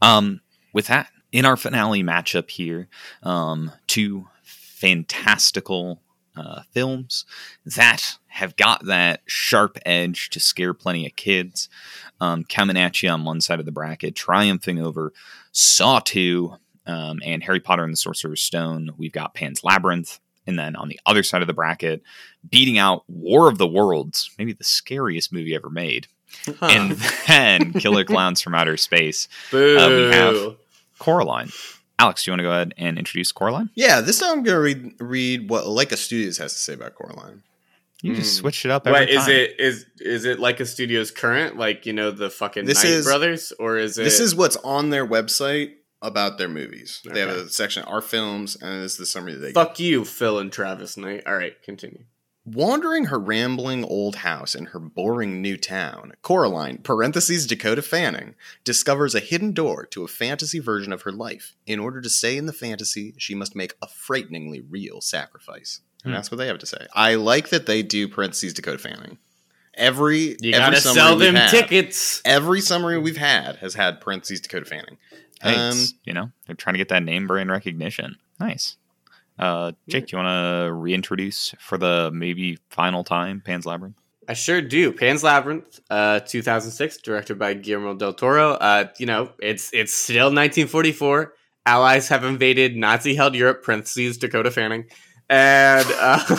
Speaker 3: Um, with that, in our finale matchup here, um, two fantastical uh, films that have got that sharp edge to scare plenty of kids, um, coming at you on one side of the bracket, triumphing over Saw 2 um, and Harry Potter and the Sorcerer's Stone. We've got Pan's Labyrinth. And then on the other side of the bracket, beating out War of the Worlds, maybe the scariest movie ever made.
Speaker 2: Huh.
Speaker 3: And then (laughs) Killer Clowns from Outer Space.
Speaker 2: boo.
Speaker 3: uh, we have- Coraline. Alex, do you want to go ahead and introduce Coraline?
Speaker 1: Yeah. This time I'm gonna read read what Laika Studios has to say about Coraline.
Speaker 3: You just
Speaker 2: Hmm.
Speaker 3: switched it up every
Speaker 2: What is
Speaker 3: time.
Speaker 2: it? Is is it like a studio's current, like you know the fucking
Speaker 1: This
Speaker 2: Knight
Speaker 1: is-
Speaker 2: Brothers, or is it?
Speaker 1: This is what's on their website about their movies. They have a section our films, and this is the summary that they
Speaker 2: fuck you, Phil and Travis Knight. All right, continue.
Speaker 1: Wandering her rambling old house in her boring new town, Coraline, parentheses Dakota Fanning, discovers a hidden door to a fantasy version of her life. In order to stay in the fantasy, she must make a frighteningly real sacrifice. And
Speaker 3: Hmm.
Speaker 1: that's what they have to say. I like that they do parentheses Dakota Fanning. every
Speaker 2: You
Speaker 1: every
Speaker 2: gotta sell them
Speaker 1: had-
Speaker 2: tickets.
Speaker 1: Every summary we've had has had parentheses Dakota Fanning.
Speaker 3: Hey,
Speaker 1: Um,
Speaker 3: you know, they're trying to get that name brand recognition. Nice. Uh, Jake, do you want to reintroduce for the maybe final time Pan's Labyrinth?
Speaker 2: I sure do. Pan's Labyrinth, uh, 2006, directed by Guillermo del Toro. Uh, you know, it's it's still 1944. Allies have invaded Nazi-held Europe. Parentheses Dakota Fanning, and (laughs) uh,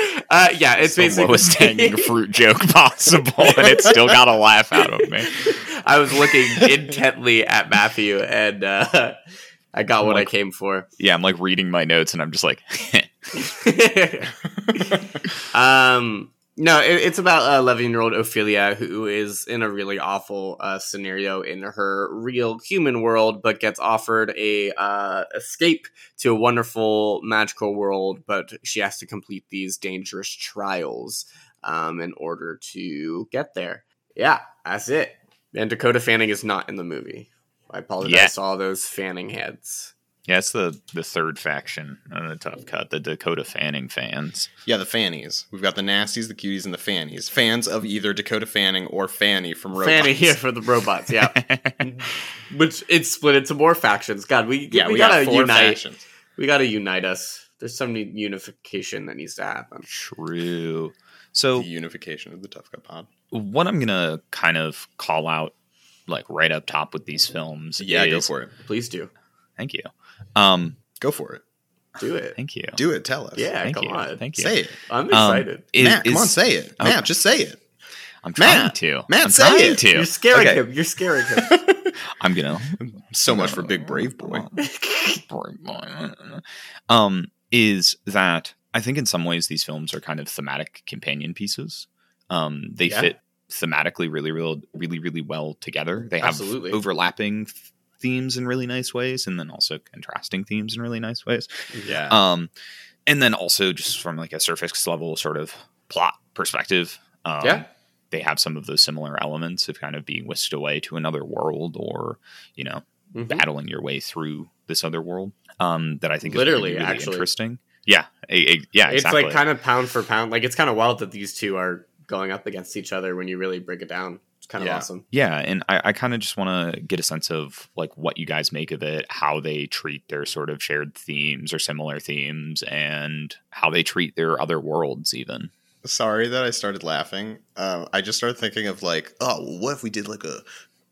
Speaker 2: (laughs) uh, yeah, it's
Speaker 3: the
Speaker 2: basically the
Speaker 3: lowest hanging (laughs) fruit joke possible, and it still got a laugh out of me.
Speaker 2: I was looking intently at Matthew, and uh, (laughs) I got what I came for.
Speaker 3: Yeah, I'm like reading my notes, and I'm just like,
Speaker 2: um, no, it, it's about eleven-year-old Ophelia who is in a really awful uh, scenario in her real human world, but gets offered a uh, escape to a wonderful magical world. But she has to complete these dangerous trials um, in order to get there. Yeah, that's it. And Dakota Fanning is not in the movie. I apologize
Speaker 3: Yeah.
Speaker 2: to all those Fanning heads.
Speaker 3: Yeah, it's the the third faction on the tough cut, the Dakota Fanning fans.
Speaker 1: Yeah, the Fannies. We've got the Nasties, the Cuties, and the Fannies. Fans of either Dakota Fanning or Fanny from Robots.
Speaker 2: Fanning here for the robots, yeah. (laughs) Which it's split into more factions. God, we
Speaker 1: Yeah,
Speaker 2: we,
Speaker 1: we,
Speaker 2: gotta
Speaker 1: got
Speaker 2: unite.
Speaker 1: factions.
Speaker 2: We gotta unite us. There's some unification that needs to happen.
Speaker 3: True. So
Speaker 1: The unification of the Tough Cut Pod.
Speaker 3: what I'm gonna kind of call out, like right up top with these films,
Speaker 1: Yeah, go for it.
Speaker 2: Please do.
Speaker 3: Thank you. Um,
Speaker 1: Go for it.
Speaker 2: Do it.
Speaker 3: thank you.
Speaker 1: Do it. Tell us.
Speaker 2: Yeah,
Speaker 3: Thank
Speaker 2: come
Speaker 3: you.
Speaker 2: on.
Speaker 3: Thank you.
Speaker 1: Say it.
Speaker 2: I'm
Speaker 3: Um,
Speaker 2: excited.
Speaker 3: is-
Speaker 1: Matt, come on, say it.
Speaker 3: Oh.
Speaker 1: Matt, just say it.
Speaker 3: I'm trying
Speaker 1: Matt,
Speaker 3: to.
Speaker 1: Matt,
Speaker 3: I'm
Speaker 1: say
Speaker 3: trying
Speaker 1: it.
Speaker 3: to.
Speaker 2: You're scaring
Speaker 1: Okay.
Speaker 2: him. You're scaring him. (laughs)
Speaker 3: I'm gonna.
Speaker 1: So much for (laughs) Big Brave Boy.
Speaker 3: Brave boy. (laughs) um, is that I think in some ways these films are kind of thematic companion pieces. Um, they
Speaker 2: Yeah.
Speaker 3: fit thematically really, real, really, really well together. They have
Speaker 2: Absolutely.
Speaker 3: overlapping th- themes in really nice ways, and then also contrasting themes in really nice ways.
Speaker 2: yeah.
Speaker 3: Um, and then also just from like a surface level sort of plot perspective. Um,
Speaker 2: Yeah.
Speaker 3: They have some of those similar elements of kind of being whisked away to another world or, you know,
Speaker 2: Mhm.
Speaker 3: battling your way through this other world um, that I think
Speaker 2: Literally,
Speaker 3: is really, really
Speaker 2: actually.
Speaker 3: interesting. Yeah, a, a- yeah,
Speaker 2: It's
Speaker 3: exactly.
Speaker 2: like kind of pound for pound. Like it's kind of wild that these two are going up against each other when you really break it down. Kind of
Speaker 1: Yeah.
Speaker 2: awesome.
Speaker 3: yeah, and I, I kind of just want to get a sense of like what you guys make of it, how they treat their sort of shared themes or similar themes, and how they treat their other worlds, even.
Speaker 1: Sorry that I started laughing. Um, I just started thinking of like, oh, what if we did like a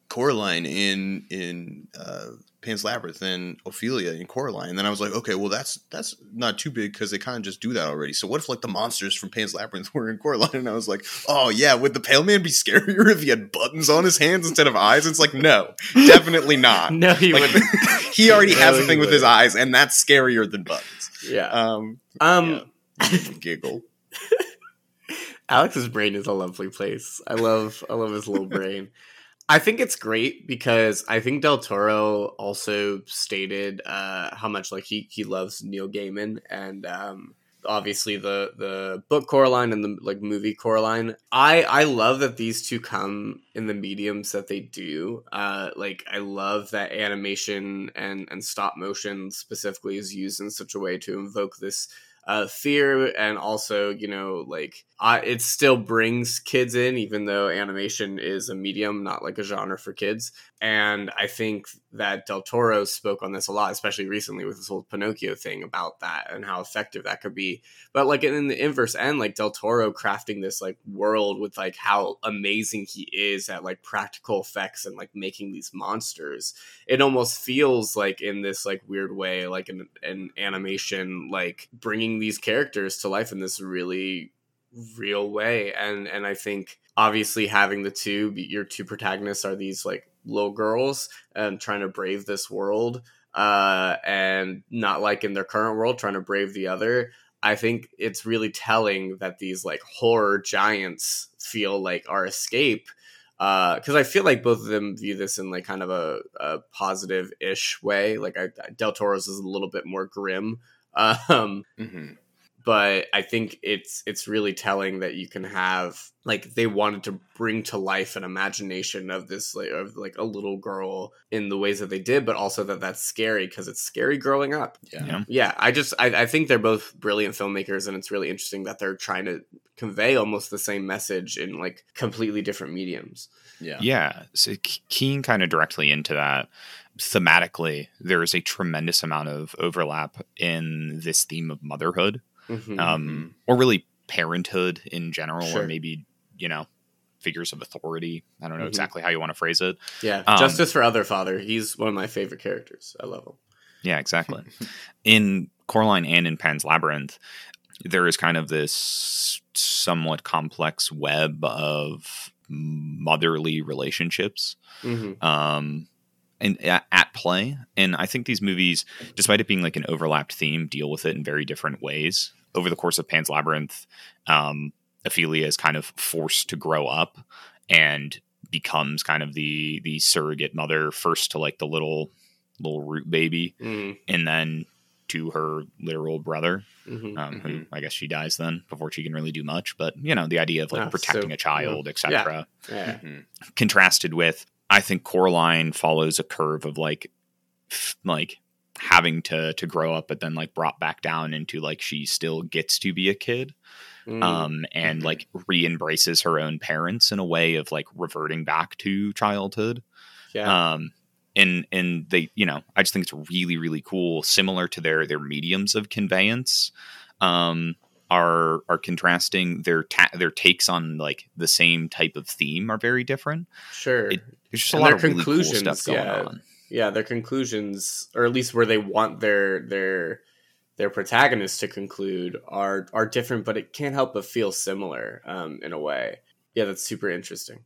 Speaker 1: Coraline in in uh, Pan's Labyrinth and Ophelia in Coraline? And then I was like, okay, well that's that's not too big because they kind of just do that already. So what if like the monsters from Pan's Labyrinth (laughs) were in Coraline? And I was like, oh yeah, would the Pale Man be scarier (laughs) if he had buttons on his hands instead of eyes? It's like no, definitely not. (laughs)
Speaker 2: No, he
Speaker 1: Like,
Speaker 2: would.
Speaker 1: he already
Speaker 2: No,
Speaker 1: has a thing with his eyes, and that's scarier than buttons.
Speaker 2: yeah.
Speaker 1: Um,
Speaker 2: Um.
Speaker 1: giggle.
Speaker 2: Alex's brain is a lovely place. I love I love his little brain. I think it's great because I think Del Toro also stated uh, how much like he he loves Neil Gaiman and um, obviously the the book Coraline and the like movie Coraline. I I love that these two come in the mediums that they do. Uh, like I love that animation and and stop motion specifically is used in such a way to invoke this uh, fear and also you know like I, it still brings kids in even though animation is a medium not like a genre for kids. And i think that del toro spoke on this a lot especially recently with this whole pinocchio thing about that and how effective that could be. But like in the inverse end like del toro crafting this like world with like how amazing he is at like practical effects and like making these monsters it almost feels like in this like weird way like an, an animation like bringing these characters to life in this really real way and and i think obviously having the two your two protagonists are these like little girls and trying to brave this world uh and not like in their current world trying to brave the other i think it's really telling that these like horror giants feel like our escape because I feel like both of them view this in like kind of a, a positive ish way. Like I, Del Toro's is a little bit more grim, (laughs) um,
Speaker 1: hmm
Speaker 2: but I think it's it's really telling that you can have like they wanted to bring to life an imagination of this like of like a little girl in the ways that they did, but also that that's scary because it's scary growing up.
Speaker 1: Yeah.
Speaker 3: Yeah.
Speaker 2: Yeah, I just I, I think they're both brilliant filmmakers, and it's really interesting that they're trying to convey almost the same message in like completely different mediums.
Speaker 1: Yeah.
Speaker 3: Yeah. So k- keying kind of directly into that, thematically, there is a tremendous amount of overlap in this theme of motherhood,
Speaker 2: Mhm.
Speaker 3: um, or really parenthood in general,
Speaker 2: Sure.
Speaker 3: or maybe, you know, figures of authority. I don't know
Speaker 2: Mhm.
Speaker 3: exactly how you want to phrase it.
Speaker 2: yeah,
Speaker 3: um,
Speaker 2: Justice for Other Father. He's one of my favorite characters. I love him.
Speaker 3: Yeah, exactly. (laughs) in Coraline and in Pan's Labyrinth, there is kind of this somewhat complex web of motherly relationships
Speaker 2: hmm
Speaker 3: um, and at, at play. And I think these movies, despite it being like an overlapped theme, deal with it in very different ways. Over the course of Pan's Labyrinth, um, Ophelia is kind of forced to grow up and becomes kind of the the surrogate mother first to like the little little root baby
Speaker 2: hmm
Speaker 3: and then to her literal brother
Speaker 2: hmm
Speaker 3: um, who I guess she dies then before she can really do much. But you know, the idea of like
Speaker 2: Ah,
Speaker 3: protecting
Speaker 2: so,
Speaker 3: a child, etc
Speaker 2: Yeah.
Speaker 1: Mhm.
Speaker 3: contrasted with I think Coraline follows a curve of like f- like having to to grow up but then like brought back down into like she still gets to be a kid
Speaker 2: Mm.
Speaker 3: um and like re-embraces her own parents in a way of like reverting back to childhood
Speaker 2: yeah.
Speaker 3: um and and they you know i just think it's really really cool similar to their their mediums of conveyance um are are contrasting their ta- their takes on like the same type of theme are very different
Speaker 2: sure.
Speaker 3: it- there's just a lot of really cool stuff going
Speaker 2: yeah.
Speaker 3: on
Speaker 2: yeah their conclusions or at least where they want their their their protagonists to conclude are are different but it can't help but feel similar um in a way yeah that's super interesting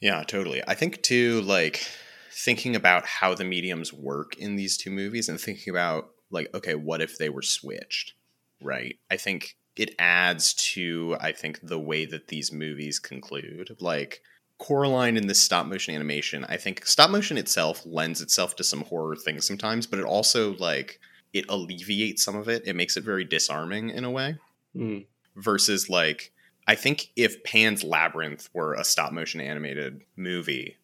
Speaker 1: Yeah, totally. I think too, like thinking about how the mediums work in these two movies and thinking about like, okay, what if they were switched? Right. I think it adds to, I think, the way that these movies conclude. Like Coraline in this stop motion animation, I think stop motion itself lends itself to some horror things sometimes, but it also like it alleviates some of it. It makes it very disarming in a way
Speaker 2: Mm.
Speaker 1: versus like I think if Pan's Labyrinth were a stop motion animated movie,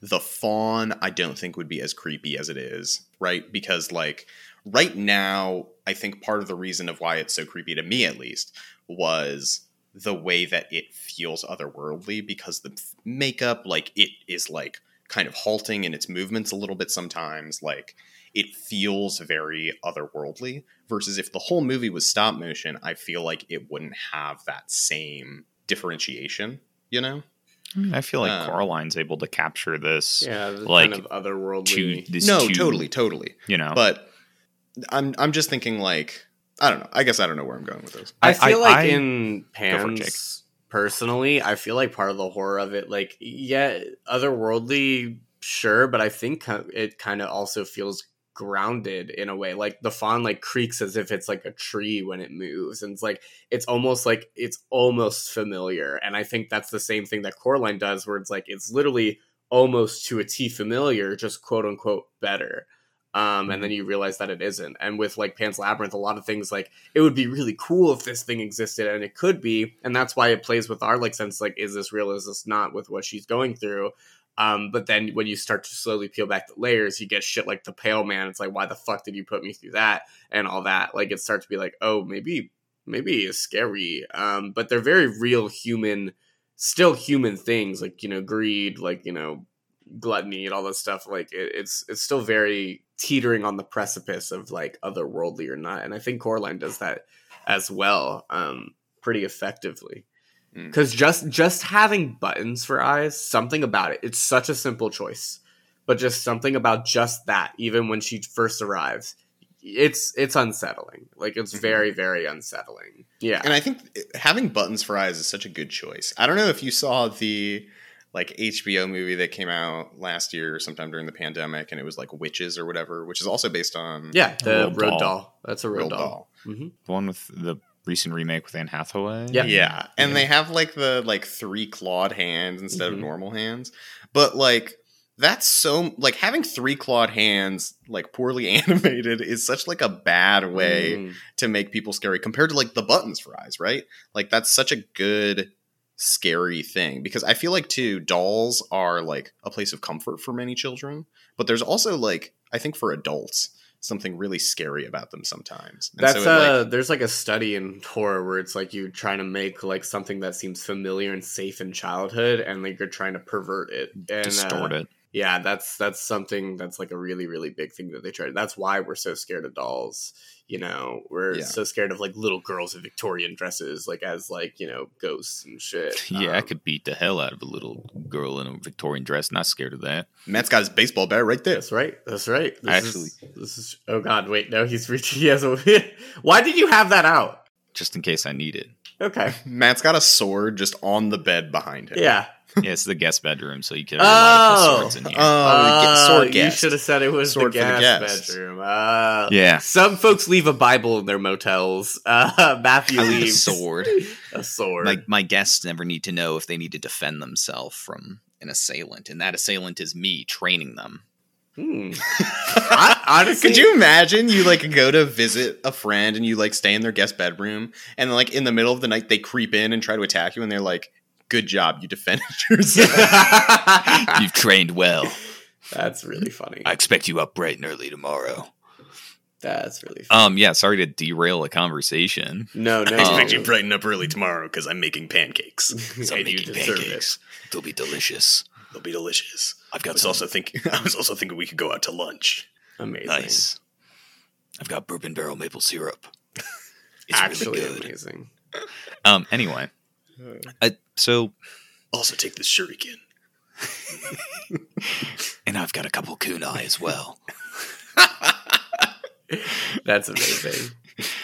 Speaker 1: the fawn I don't think would be as creepy as it is, right? Because like right now, I think part of the reason of why it's so creepy to me at least was the way that it feels otherworldly because the makeup like it is like kind of halting in its movements a little bit sometimes like it feels very otherworldly versus if the whole movie was stop motion i feel like it wouldn't have that same differentiation you know?
Speaker 3: I, mean, I feel like
Speaker 1: Uh,
Speaker 3: coraline's able to capture this
Speaker 2: yeah the
Speaker 3: Like,
Speaker 2: kind of
Speaker 3: to
Speaker 2: otherworldly
Speaker 3: this
Speaker 1: no
Speaker 3: two-
Speaker 1: totally totally.
Speaker 3: you know?
Speaker 1: But i'm i'm just thinking like i don't know i guess i don't know where i'm going with this
Speaker 2: I,
Speaker 3: I-
Speaker 2: feel
Speaker 3: I-
Speaker 2: like
Speaker 3: I-
Speaker 2: in
Speaker 3: for it, Jake.
Speaker 2: Pan's personally, I feel like part of the horror of it, like yeah, otherworldly, sure, but I think it kind of also feels grounded in a way. Like the fawn like creaks as if it's like a tree when it moves, and it's like it's almost like it's almost familiar. And I think that's the same thing that Coraline does, where it's like it's literally almost to a T familiar, just quote unquote better. Um, and then you realize that it isn't. And with like Pan's Labyrinth, a lot of things like it would be really cool if this thing existed, and it could be, and that's why it plays with our like sense like is this real, is this not, with what she's going through. Um, but then when you start to slowly peel back the layers, you get shit like the Pale Man. It's like, why the fuck did you put me through that and all that? Like it starts to be like, oh, maybe maybe it's scary. Um, but they're very real human, still human things like you know greed, like you know gluttony and all that stuff like it, it's it's still very teetering on the precipice of like otherworldly or not and i think coraline does that as well um pretty effectively
Speaker 1: Mm.
Speaker 2: because just just having buttons for eyes something about it it's such a simple choice but just something about just that even when she first arrives it's it's unsettling like it's
Speaker 1: Mhm.
Speaker 2: very very unsettling yeah
Speaker 1: and i think having buttons for eyes is such a good choice i don't know if you saw the like hbo movie that came out last year sometime during the pandemic and it was like witches or whatever which is also based on
Speaker 2: yeah the
Speaker 3: Roald Dahl.
Speaker 2: doll. that's a road,
Speaker 1: real
Speaker 2: doll,
Speaker 1: doll
Speaker 2: hmm
Speaker 3: the one with the recent remake with Anne Hathaway.
Speaker 2: Yeah.
Speaker 1: Yeah. And
Speaker 3: Yeah.
Speaker 1: they have like the like three clawed hands instead
Speaker 2: Mhm.
Speaker 1: of normal hands. But like that's so like having three clawed hands like poorly (laughs) animated is such like a bad way
Speaker 2: Mm.
Speaker 1: to make people scary compared to like the buttons for eyes, right? Like that's such a good scary thing because I feel like too dolls are like a place of comfort for many children, but there's also like I think for adults something really scary about them sometimes. And
Speaker 2: That's
Speaker 1: so it,
Speaker 2: uh
Speaker 1: like,
Speaker 2: there's like a study in horror where it's like you're trying to make like something that seems familiar and safe in childhood and like you're trying to pervert it and
Speaker 3: Distort
Speaker 2: uh,
Speaker 3: it.
Speaker 2: Yeah, that's that's something that's like a really really big thing that they try. That's why we're so scared of dolls. You know, we're
Speaker 1: Yeah.
Speaker 2: so scared of like little girls in Victorian dresses, like as like you know ghosts and shit. (laughs)
Speaker 3: Yeah, I
Speaker 2: Um,
Speaker 3: could beat the hell out of a little girl in a Victorian dress. Not scared of that.
Speaker 1: Matt's got his baseball bat right there.
Speaker 2: That's right. That's right. This
Speaker 3: Actually-
Speaker 2: is, this is. Oh God! Wait, no, he's reaching. (laughs) He has a. (laughs) why did you have that out?
Speaker 3: Just in case I need it.
Speaker 2: Okay.
Speaker 1: Matt's got a sword just on the bed behind him.
Speaker 2: Yeah.
Speaker 3: Yeah, it's the guest bedroom, so you can have a lot of
Speaker 2: Oh.
Speaker 3: swords in here.
Speaker 1: Oh,
Speaker 2: Uh,
Speaker 1: sword
Speaker 2: You should have said it was
Speaker 1: Sword
Speaker 2: the
Speaker 1: for the
Speaker 2: guest
Speaker 1: guest.
Speaker 2: bedroom. Uh,
Speaker 3: yeah.
Speaker 2: Some folks leave a Bible in their motels. (laughs) Uh, Matthew
Speaker 3: I leave a sword. (laughs)
Speaker 2: A sword.
Speaker 3: My my guests never need to know if they need to defend themselves from an assailant, and that assailant is me training them.
Speaker 2: Hmm. (laughs) I, honestly,
Speaker 1: Could you imagine you like go to visit a friend and you like stay in their guest bedroom and like in the middle of the night they creep in and try to attack you and they're like, "Good job, you defended (laughs) yourself." (laughs)
Speaker 3: You've trained well.
Speaker 2: That's really funny.
Speaker 3: I expect you up bright and early tomorrow.
Speaker 2: That's really funny.
Speaker 3: Um, yeah. Sorry to derail a conversation.
Speaker 2: no, no.
Speaker 1: I expect
Speaker 3: Um,
Speaker 1: you brighten up early tomorrow because I'm making pancakes. (laughs)
Speaker 3: I'm making
Speaker 2: deserve
Speaker 3: pancakes. They'll be delicious.
Speaker 1: They'll be delicious.
Speaker 3: I've
Speaker 1: I
Speaker 3: got
Speaker 1: was
Speaker 3: some
Speaker 1: also thinking. I was also thinking we could go out to lunch.
Speaker 2: Amazing.
Speaker 3: nice. I've got bourbon barrel maple syrup. It's
Speaker 2: Actually
Speaker 3: really good.
Speaker 2: amazing.
Speaker 3: Um. Anyway, I, so
Speaker 1: Also, take this shuriken. (laughs)
Speaker 3: and I've got a couple kunai as well. (laughs)
Speaker 2: That's amazing.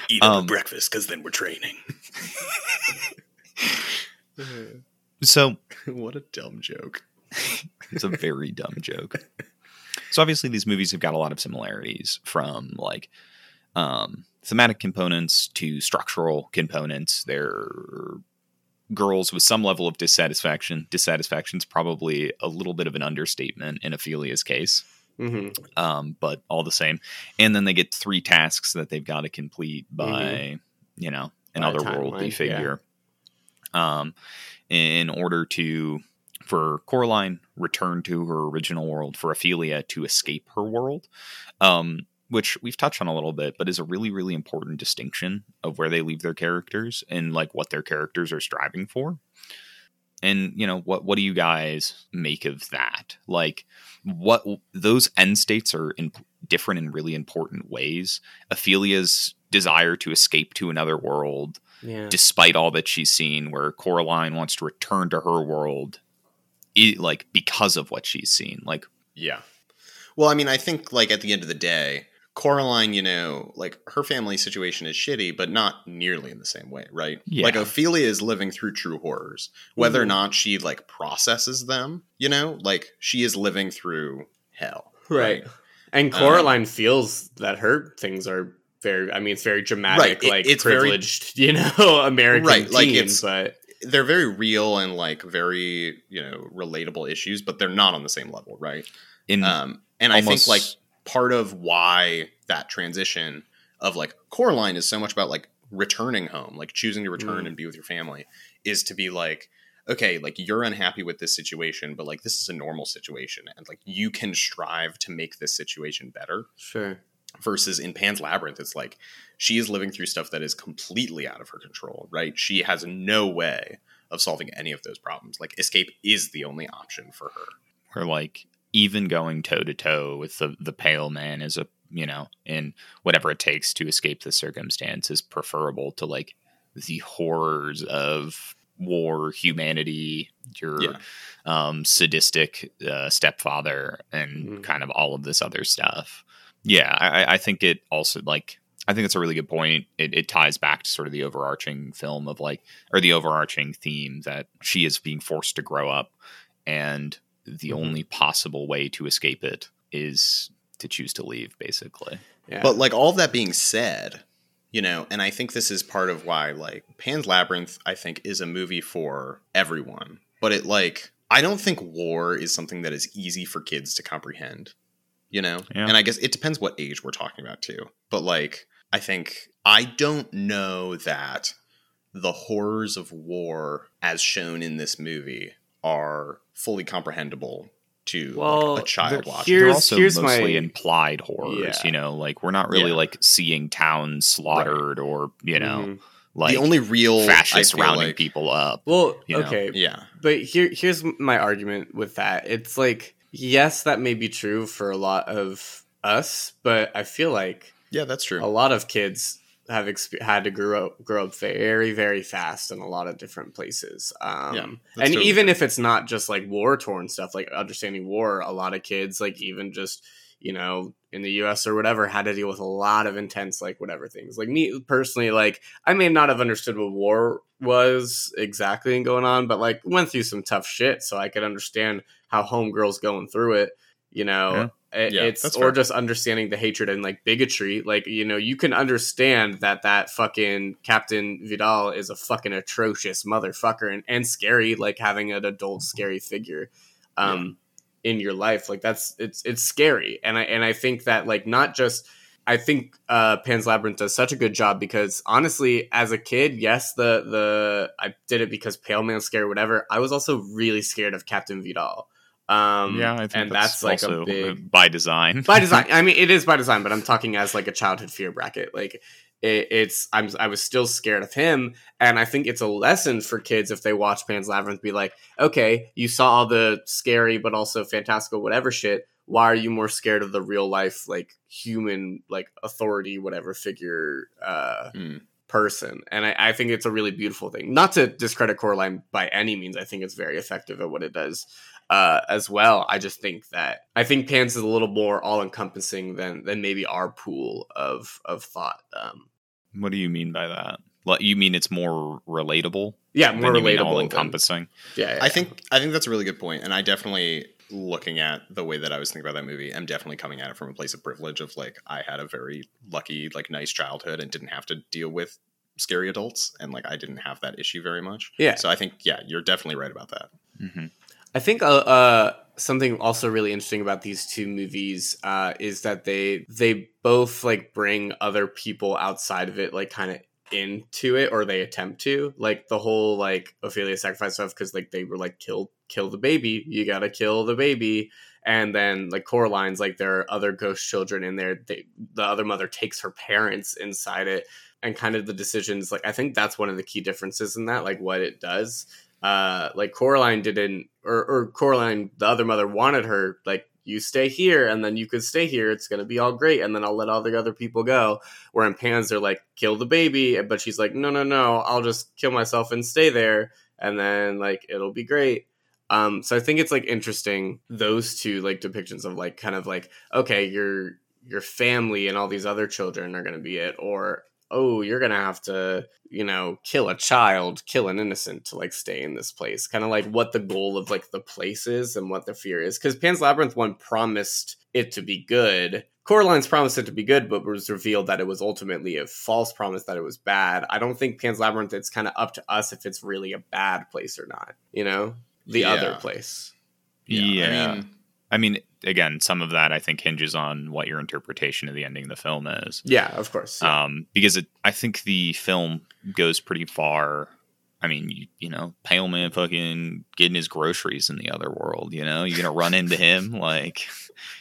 Speaker 1: Eat
Speaker 3: Um,
Speaker 1: for breakfast because then we're training. (laughs)
Speaker 3: So
Speaker 1: what a dumb joke.
Speaker 3: It's a very dumb joke. So obviously these movies have got a lot of similarities from like um, thematic components to structural components. They're girls with some level of dissatisfaction. Dissatisfaction is probably a little bit of an understatement in Ophelia's case,
Speaker 2: hmm
Speaker 3: um, but all the same. And then they get three tasks that they've got to complete by, you know, an otherworldly
Speaker 2: timeline, yeah.
Speaker 3: figure. Um, in order to, for Coraline, return to her original world, for Ophelia to escape her world, um, which we've touched on a little bit, but is a really, really important distinction of where they leave their characters and like what their characters are striving for. And you know what? What do you guys make of that? Like, what those end states are in different in really important ways. Ophelia's desire to escape to another world,
Speaker 2: Yeah.
Speaker 3: despite all that she's seen, where Coraline wants to return to her world, i like because of what she's seen. Like,
Speaker 1: Yeah. Well, I mean, I think like at the end of the day, Coraline, you know, like her family situation is shitty, but not nearly in the same way, right?
Speaker 3: Yeah.
Speaker 1: Like Ophelia is living through true horrors. Whether or
Speaker 2: Mhm.
Speaker 1: not she like processes them, you know, like she is living through hell.
Speaker 2: Right. And
Speaker 1: Um,
Speaker 2: Coraline feels that her things are very I mean it's very dramatic,
Speaker 1: Right, it-
Speaker 2: like
Speaker 1: it's very-
Speaker 2: privileged, (laughs) you know, American
Speaker 1: Right, like, it's-
Speaker 2: but
Speaker 1: They're very real and like very, you know, relatable issues, but they're not on the same level, right?
Speaker 3: in
Speaker 1: Um, and I think like part of why that transition of like Coraline is so much about like returning home, like choosing to return
Speaker 2: Mm.
Speaker 1: and be with your family, is to be like, okay, like you're unhappy with this situation, but like this is a normal situation, and like you can strive to make this situation better.
Speaker 2: sure.
Speaker 1: Versus in Pan's Labyrinth, it's like she is living through stuff that is completely out of her control, right? She has no way of solving any of those problems. Like escape is the only option for her.
Speaker 3: where like even going toe to toe with the the pale man is a you know and whatever it takes to escape the circumstance is preferable to like the horrors of war humanity your
Speaker 1: Yeah.
Speaker 3: um sadistic uh, stepfather and
Speaker 2: Mhm.
Speaker 3: kind of all of this other stuff yeah I, I think it also like I think it's a really good point. It, it ties back to sort of the overarching film of like, or the overarching theme that she is being forced to grow up, and the
Speaker 2: Mhm.
Speaker 3: only possible way to escape it is to choose to leave, basically.
Speaker 2: Yeah.
Speaker 1: But like all of that being said, you know, and I think this is part of why like Pan's Labyrinth I think is a movie for everyone. But it like I don't think war is something that is easy for kids to comprehend, you know?
Speaker 3: Yeah.
Speaker 1: And I guess it depends what age we're talking about too. But like, I think I don't know that the horrors of war as shown in this movie are fully comprehensible to
Speaker 2: Well,
Speaker 1: like, a child
Speaker 2: they're
Speaker 1: watching.
Speaker 3: They're also
Speaker 2: here's
Speaker 3: mostly
Speaker 2: my-
Speaker 3: implied horrors,
Speaker 2: Yeah.
Speaker 3: you know, like we're not really
Speaker 1: Yeah.
Speaker 3: like seeing towns slaughtered or, you know,
Speaker 2: Mhm.
Speaker 3: like
Speaker 1: the only real
Speaker 3: fascists
Speaker 1: I
Speaker 3: rounding
Speaker 1: like-
Speaker 3: people up.
Speaker 2: Well,
Speaker 3: you know,
Speaker 2: okay,
Speaker 1: Yeah.
Speaker 2: but here here's my argument with that. It's like yes, that may be true for a lot of us, but I feel like
Speaker 1: Yeah, that's true.
Speaker 2: a lot of kids have exp- had to grow up grow up very very fast in a lot of different places. Um,
Speaker 1: Yeah,
Speaker 2: and
Speaker 1: totally
Speaker 2: even if it's not just like war torn stuff, like understanding war, a lot of kids like even just you know in the U.S. or whatever had to deal with a lot of intense like whatever things. Like me personally, like I may not have understood what war was exactly and going on, but like went through some tough shit, so I could understand how homegirls going through it. You know,
Speaker 3: Yeah.
Speaker 2: It-
Speaker 1: Yeah,
Speaker 2: it's or just understanding the hatred and like bigotry. Like you know, you can understand that that fucking Captain Vidal is a fucking atrocious motherfucker and, and scary. Like having an adult scary figure, um, in your life, like that's it's it's scary. And I and I think that like not just. I think uh, Pan's Labyrinth does such a good job because honestly, as a kid, yes, the the I did it because Pale Man scary, whatever. I was also really scared of Captain Vidal. Um,
Speaker 3: yeah, I think
Speaker 2: and
Speaker 3: that's,
Speaker 2: that's, like
Speaker 3: also
Speaker 2: a big
Speaker 3: by design.
Speaker 2: by design. (laughs) I mean, it is by design, but I'm talking as like a childhood fear bracket. Like it, it's I'm I was still scared of him, and I think it's a lesson for kids if they watch Pan's Labyrinth. Be like, okay, you saw all the scary but also fantastical whatever shit. Why are you more scared of the real life like human like authority whatever figure uh,
Speaker 1: Hmm.
Speaker 2: person? And I, I think it's a really beautiful thing. Not to discredit Coraline by any means. I think it's very effective at what it does uh, as well. I just think that I think Pans is a little more all encompassing than than maybe our pool of of thought. Um,
Speaker 3: what do you mean by that? Like, you mean it's more relatable?
Speaker 2: yeah, more
Speaker 3: than you mean
Speaker 2: relatable.
Speaker 3: all
Speaker 2: than-
Speaker 3: encompassing.
Speaker 2: yeah, yeah,
Speaker 1: I think I think that's a really good point, and I definitely looking at the way that I was thinking about that movie, I'm definitely coming at it from a place of privilege of like I had a very lucky, like nice childhood and didn't have to deal with scary adults, and like I didn't have that issue very much.
Speaker 2: Yeah.
Speaker 1: So I think yeah, you're definitely right about that.
Speaker 3: hmm
Speaker 2: I think uh, uh, something also really interesting about these two movies uh, is that they they both like bring other people outside of it, like kind of into it, or they attempt to, like the whole like Ophelia sacrifice stuff, because like they were like kill kill the baby, you gotta kill the baby, and then like Coraline's like there are other ghost children in there. They, the other mother takes her parents inside it, and kind of the decisions. Like I think that's one of the key differences in that, like what it does uh like Coraline didn't or or Coraline the other mother wanted her like you stay here and then you could stay here. It's gonna be all great and then I'll let all the other people go. Where in Pans they're like kill the baby but she's like no no no. I'll just kill myself and stay there and then like it'll be great. Um so I think it's like interesting those two like depictions of like kind of like okay your your family and all these other children are gonna be it or oh, you're gonna have to, you know, kill a child, kill an innocent to like stay in this place. Kind of like what the goal of like the place is and what the fear is. Because Pan's Labyrinth one promised it to be good. Coraline's promised it to be good, but was revealed that it was ultimately a false promise that it was bad. I don't think Pan's Labyrinth. It's kind of up to us if it's really a bad place or not. You know, the
Speaker 1: Yeah.
Speaker 2: other place.
Speaker 3: Yeah.
Speaker 1: I mean,
Speaker 3: I mean, again, some of that I think hinges on what your interpretation of the ending of the film is.
Speaker 2: Yeah, of course. Yeah.
Speaker 3: Um, because it, I think the film goes pretty far. I mean, you, you know, Pale Man fucking getting his groceries in the other world. You know, you're gonna run into him (laughs) like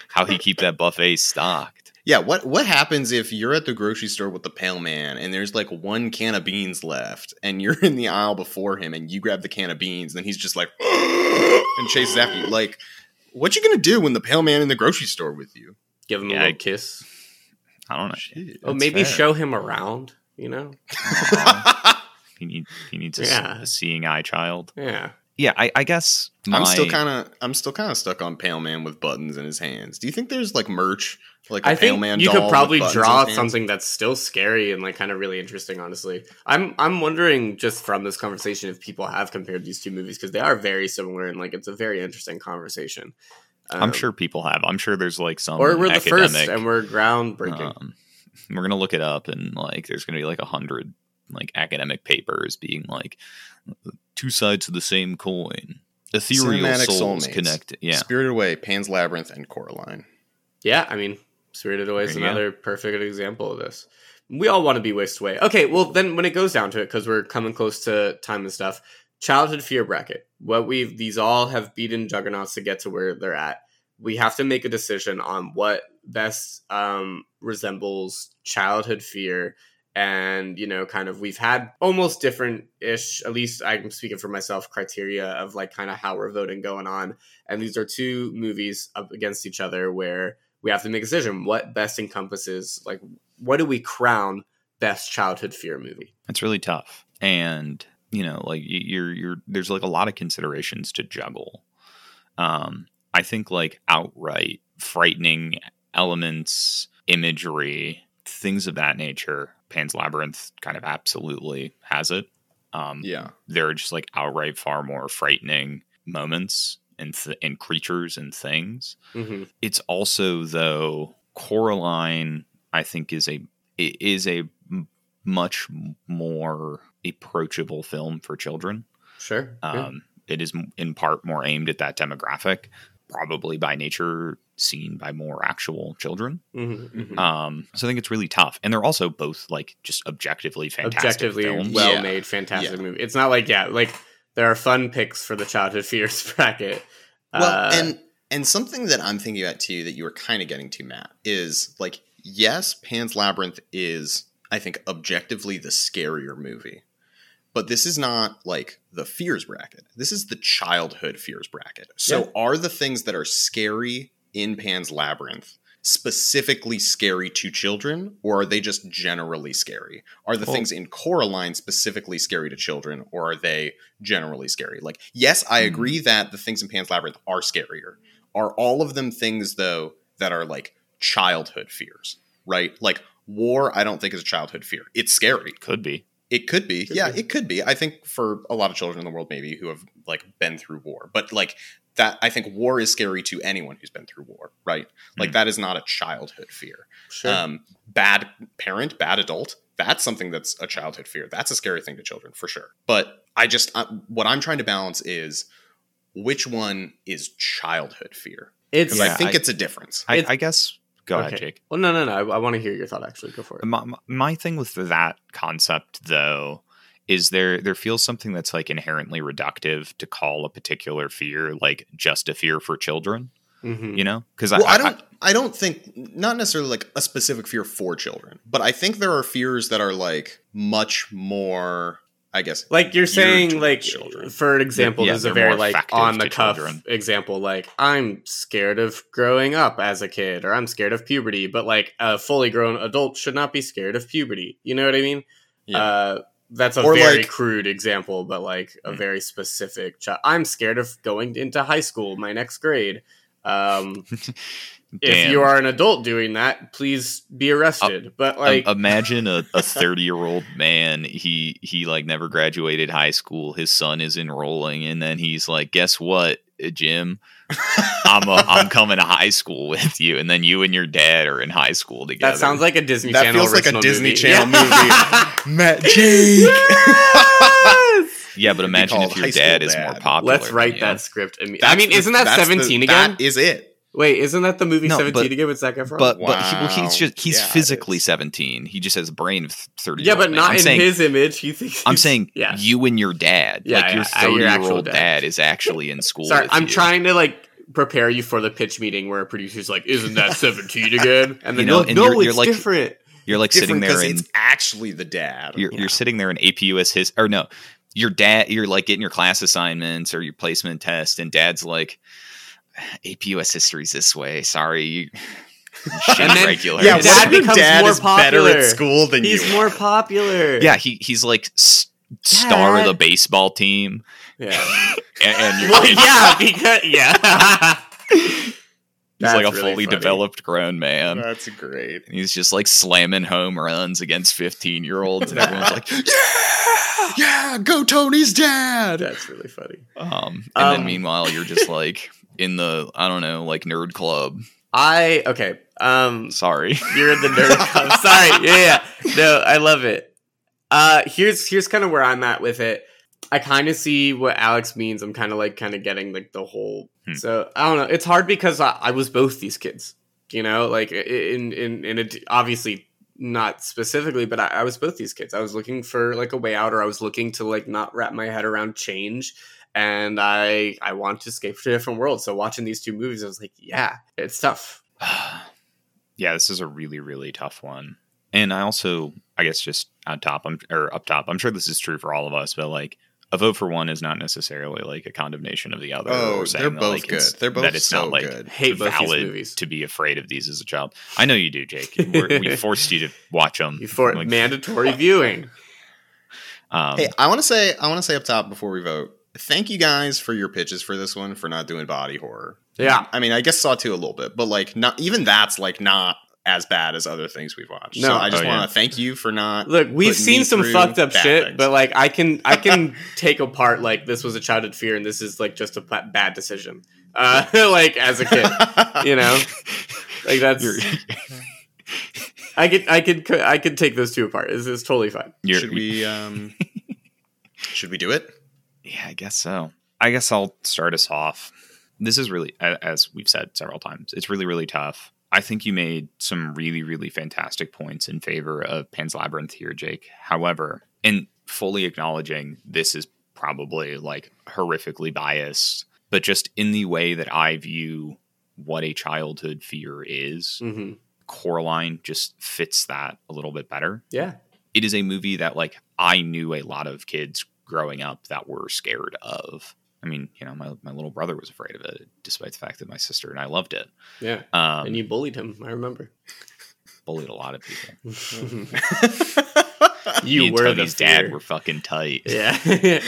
Speaker 3: how he keep that buffet stocked.
Speaker 1: yeah. What what happens if you're at the grocery store with the pale man and there's like one can of beans left and you're in the aisle before him and you grab the can of beans and then he's just like (gasps) and chases after you? Like, what you gonna do when the pale man in the grocery store with you?
Speaker 2: Give him
Speaker 3: yeah,
Speaker 2: a little kiss.
Speaker 3: I don't know.
Speaker 1: Shit.
Speaker 2: Oh, maybe
Speaker 3: fair.
Speaker 2: show him around. You know. (laughs)
Speaker 3: He need he needs a,
Speaker 2: Yeah.
Speaker 3: a seeing eye child.
Speaker 2: Yeah.
Speaker 3: Yeah, I, I guess
Speaker 1: I'm still kind of I'm still kind of stuck on Pale Man with buttons in his hands. Do you think there's like merch like a
Speaker 2: I
Speaker 1: Pale Man
Speaker 2: you
Speaker 1: doll
Speaker 2: could probably draw something that's still scary and like kind of really interesting. Honestly, I'm I'm wondering just from this conversation if people have compared these two movies because they are very similar and like it's a very interesting conversation.
Speaker 3: I'm
Speaker 2: Um,
Speaker 3: sure people have. I'm sure there's like some
Speaker 2: or we're the first and we're groundbreaking.
Speaker 3: Um, we're gonna look it up, and like, there's gonna be like a hundred like academic papers being like two sides of the same coin. ethereal
Speaker 1: Cinematic
Speaker 3: souls
Speaker 1: soulmates.
Speaker 3: connect. Yeah,
Speaker 1: Spirited Away, Pan's Labyrinth, and Coraline.
Speaker 2: Yeah, I mean, Spirited Away is
Speaker 3: There you go.
Speaker 2: another perfect example of this. We all want to be whisked away. Okay, well then when it goes down to it, because we're coming close to time and stuff, childhood fear bracket. What we've these all have beaten juggernauts to get to where they're at. We have to make a decision on what best um, resembles childhood fear and you know kind of we've had almost different ish at least i'm speaking for myself criteria of like kind of how we're voting going on and these are two movies up against each other where we have to make a decision what best encompasses like what do we crown best childhood fear movie
Speaker 3: it's really tough, and you know, like you're you're there's like a lot of considerations to juggle. Um, I think like outright frightening elements, imagery, things of that nature. Pan's Labyrinth kind of absolutely has it. Um,
Speaker 1: Yeah.
Speaker 3: there are just like outright far more frightening moments and th- and creatures and things.
Speaker 2: mm-hmm.
Speaker 3: It's also though Coraline, I think, is a is a much more approachable film for children.
Speaker 2: sure yeah.
Speaker 3: Um, It is in part more aimed at that demographic, probably by nature seen by more actual children.
Speaker 2: Mhm, mhm.
Speaker 3: Um, so I think it's really tough, and they're also both like just objectively fantastic
Speaker 2: objectively
Speaker 3: films.
Speaker 2: well
Speaker 1: Yeah.
Speaker 2: made fantastic
Speaker 1: Yeah.
Speaker 2: movie it's not like yeah like there are fun picks for the childhood fears (laughs) bracket
Speaker 1: Well,
Speaker 2: Uh,
Speaker 1: and and something that I'm thinking about too that you were kind of getting to, Matt, is like yes, Pan's Labyrinth is I think objectively the scarier movie, but this is not like the fears bracket. This is the childhood fears bracket. So
Speaker 2: Yeah.
Speaker 1: are the things that are scary in Pan's Labyrinth specifically scary to children, or are they just generally scary? Are the
Speaker 3: Well-
Speaker 1: things in Coraline specifically scary to children, or are they generally scary? Like, yes, I
Speaker 3: Hmm.
Speaker 1: agree that the things in Pan's Labyrinth are scarier. Are all of them things though that are like childhood fears, right? Like war, I don't think is a childhood fear. It's scary.
Speaker 3: Could be.
Speaker 1: It could be.
Speaker 2: Could
Speaker 1: yeah,
Speaker 2: be.
Speaker 1: it could be. I think for a lot of children in the world, maybe who have like been through war, but like that, I think war is scary to anyone who's been through war, right? Like
Speaker 3: Mm.
Speaker 1: that is not a childhood fear.
Speaker 2: sure
Speaker 1: Um, bad parent, bad adult. That's something that's a childhood fear. That's a scary thing to children for sure. But I just uh, what I'm trying to balance is which one is childhood fear
Speaker 2: it's
Speaker 1: because I think
Speaker 3: I-
Speaker 1: it's a difference.
Speaker 3: I, I guess. Go ahead, Jake.
Speaker 2: well no no no i, I want to hear your thought actually go for it
Speaker 3: My, my- my thing with that concept, though, is there there feels something that's like inherently reductive to call a particular fear like just a fear for children.
Speaker 2: Mhm.
Speaker 3: You know, because
Speaker 1: well,
Speaker 3: I,
Speaker 1: I, don't. I, don't think not necessarily like a specific fear for children, but I think there are fears that are like much more. I guess
Speaker 2: like you're saying like
Speaker 1: children.
Speaker 2: for an example
Speaker 3: Yeah,
Speaker 2: this is a very like on the cuff
Speaker 3: children.
Speaker 2: example like i'm scared of growing up as a kid or i'm scared of puberty but like a fully grown adult should not be scared of puberty you know what i mean
Speaker 1: Yeah.
Speaker 2: uh that's a
Speaker 1: Or,
Speaker 2: very
Speaker 1: like-
Speaker 2: crude example but like a
Speaker 3: Mm.
Speaker 2: very specific child i'm scared of going into high school my next grade um (laughs) if you are an adult doing that please be arrested but
Speaker 3: Um,
Speaker 2: like
Speaker 3: imagine a, a (laughs) 30 year old man he he like never graduated high school his son is enrolling and then he's like guess what uh, jim i'm a, i'm (laughs) coming to high school with you and then you and your dad are in high school together
Speaker 2: that sounds like a disney channel movie.
Speaker 1: That
Speaker 2: channel
Speaker 1: feels like a Disney
Speaker 2: movie.
Speaker 1: Channel
Speaker 2: Yeah. (laughs)
Speaker 1: Matt Jake. Yes!
Speaker 3: yeah but imagine if your
Speaker 1: High School
Speaker 3: dad is more popular
Speaker 2: Let's write
Speaker 3: you.
Speaker 2: that script. imme- I mean,
Speaker 1: the-
Speaker 2: isn't that
Speaker 1: that's the-
Speaker 2: Seventeen again?
Speaker 1: That is it.
Speaker 2: Wait, isn't that the movie
Speaker 3: No,
Speaker 2: Seventeen
Speaker 3: but-
Speaker 2: again with Zac Efron?
Speaker 3: but but he, well, he's just he's
Speaker 1: Yeah,
Speaker 3: physically 17 he just has a brain of 30
Speaker 2: yeah, but not
Speaker 3: I'm
Speaker 2: in
Speaker 3: saying,
Speaker 2: his image. He thinks.
Speaker 3: i'm saying
Speaker 2: yeah.
Speaker 3: you and your dad
Speaker 2: Yeah,
Speaker 3: like your
Speaker 2: yeah, uh, your
Speaker 3: 30 year
Speaker 2: actual
Speaker 3: old
Speaker 2: dad.
Speaker 3: dad. is actually in school
Speaker 2: Sorry,
Speaker 3: with
Speaker 2: I'm
Speaker 3: you.
Speaker 2: trying to like prepare you for the pitch meeting where a producer's like, "Isn't that Seventeen again?" (laughs) And then
Speaker 3: You know,
Speaker 2: you're like,
Speaker 3: and
Speaker 2: no,
Speaker 3: you're-
Speaker 2: it's
Speaker 3: you're like-
Speaker 2: different.
Speaker 3: you're like sitting there
Speaker 1: because
Speaker 3: in
Speaker 1: it's actually the dad.
Speaker 3: you're,
Speaker 2: Yeah.
Speaker 3: you're sitting there in AP US his or no, your dad you're like getting your class assignments or your placement test, and dad's like, AP US history's this way. Sorry, you. (laughs)
Speaker 2: And then-
Speaker 3: regular.
Speaker 1: yeah,
Speaker 2: Dad
Speaker 1: what if your
Speaker 2: becomes
Speaker 1: dad
Speaker 2: more
Speaker 1: is better
Speaker 2: popular.
Speaker 1: at school than
Speaker 2: He's
Speaker 1: you?
Speaker 2: He's
Speaker 1: more
Speaker 2: popular.
Speaker 3: yeah. He he's like s- star of the baseball team,
Speaker 2: yeah. (laughs)
Speaker 3: and, (laughs) and
Speaker 2: Well, yeah, because yeah.
Speaker 3: he's
Speaker 2: That's
Speaker 3: like a
Speaker 2: really
Speaker 3: fully
Speaker 2: funny.
Speaker 3: developed grown man.
Speaker 1: That's great.
Speaker 3: And he's just like slamming home runs against 15 year olds, and everyone's like,
Speaker 1: Yeah, yeah, go Tony's dad.
Speaker 2: That's really funny.
Speaker 3: um, and then
Speaker 2: Um,
Speaker 3: meanwhile, you're just like in the, I don't know, like nerd club.
Speaker 2: I okay. Um,
Speaker 3: Sorry.
Speaker 2: You're in the nerd (laughs) club. Sorry. Yeah, yeah. No, I love it. Uh here's here's kind of where I'm at with it. I kind of see what Alex means. I'm kind of like kind of getting like the whole.
Speaker 3: Hmm.
Speaker 2: So I don't know. It's hard because I, I was both these kids. You know, like in in in it obviously not specifically, but I, I was both these kids. I was looking for like a way out, or I was looking to like not wrap my head around change. And I I wanted to escape to a different world. So watching these two movies, I was like, yeah, it's tough. (sighs)
Speaker 3: yeah, this is a really, really tough one. And I also, I guess, just on top, I'm or up top. I'm sure this is true for all of us, but like a vote for one is not necessarily like a condemnation of the other.
Speaker 1: Oh,
Speaker 3: or
Speaker 1: they're
Speaker 3: that,
Speaker 1: both
Speaker 3: like,
Speaker 1: good. They're both
Speaker 3: that it's
Speaker 1: so
Speaker 3: not like
Speaker 1: good.
Speaker 2: Hate both these
Speaker 3: valid
Speaker 2: movies.
Speaker 3: to be afraid of these as a child. I know you do, Jake. We're, we (laughs) forced you to watch them.
Speaker 2: Before
Speaker 3: Like,
Speaker 2: mandatory viewing. (laughs)
Speaker 3: um,
Speaker 1: Hey, I want to say I want to say up top before we vote. Thank you guys for your pitches for this one for not doing body horror.
Speaker 2: Yeah.
Speaker 1: I mean, I guess Saw two a little bit, but like not even that's like not as bad as other things we've watched.
Speaker 2: No.
Speaker 1: so I just
Speaker 3: Oh,
Speaker 1: want
Speaker 3: yeah.
Speaker 1: to thank you for not.
Speaker 2: Look, we've seen
Speaker 1: me
Speaker 2: some fucked up shit,
Speaker 1: things.
Speaker 2: but like I can I can (laughs) take apart like this was a childhood fear and this is like just a bad decision. Uh, (laughs) like as a kid, you know, like (laughs) that's I could I could I could take those two apart. It's, it's totally fine.
Speaker 3: you're,
Speaker 1: should we? um Should we do it?
Speaker 3: Yeah, I guess so. I guess I'll start us off. This is really, as we've said several times, it's really, really tough. I think you made some really, really fantastic points in favor of Pan's Labyrinth here, Jake. However, in fully acknowledging this is probably like horrifically biased, but just in the way that I view what a childhood fear is,
Speaker 2: hmm
Speaker 3: Coraline just fits that a little bit better
Speaker 2: Yeah,
Speaker 3: it is a movie that like I knew a lot of kids growing up that were scared of. I mean, you know, my, my little brother was afraid of it, despite the fact that my sister and I loved it.
Speaker 2: yeah.
Speaker 3: Um,
Speaker 2: and you bullied him. I remember.
Speaker 3: bullied a lot of people. (laughs) (laughs)
Speaker 2: you were the
Speaker 3: dad were fucking tight.
Speaker 2: Yeah. (laughs)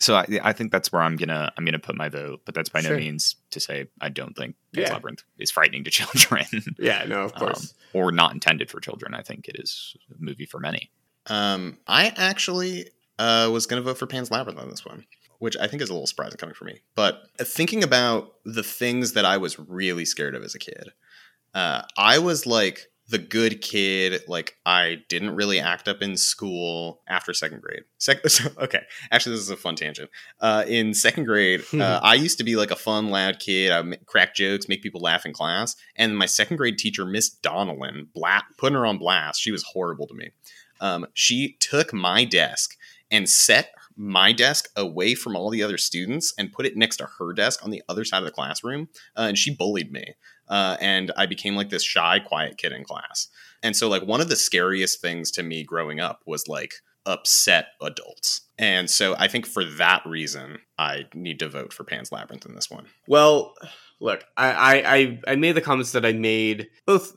Speaker 3: So I, I think that's where I'm gonna I'm gonna put my vote, but that's by no means to say I don't think
Speaker 2: Yeah.
Speaker 3: Labyrinth is frightening to children
Speaker 2: yeah. No, of
Speaker 3: um,
Speaker 2: course.
Speaker 3: or not intended for children. I think it is a movie for many.
Speaker 1: Um, I actually uh, was going to vote for Pan's Labyrinth on this one, which I think is a little surprising coming from me. But thinking about the things that I was really scared of as a kid, uh, I was like the good kid. Like I didn't really act up in school after second grade. Sec- (laughs) so, okay, actually, this is a fun tangent. Uh, in second grade, (laughs) uh, I used to be like a fun, loud kid. I would crack jokes, make people laugh in class. And my second grade teacher, Miss Donnellan, bla- putting her on blast. She was horrible to me um, she took my desk and set my desk away from all the other students and put it next to her desk on the other side of the classroom. Uh, and she bullied me. Uh, and I became like this shy, quiet kid in class. And so, like, one of the scariest things to me growing up was like upset adults. And so, I think for that reason, I need to vote for Pan's Labyrinth in this one.
Speaker 2: Well, look, I, I, I, I made the comments that I made both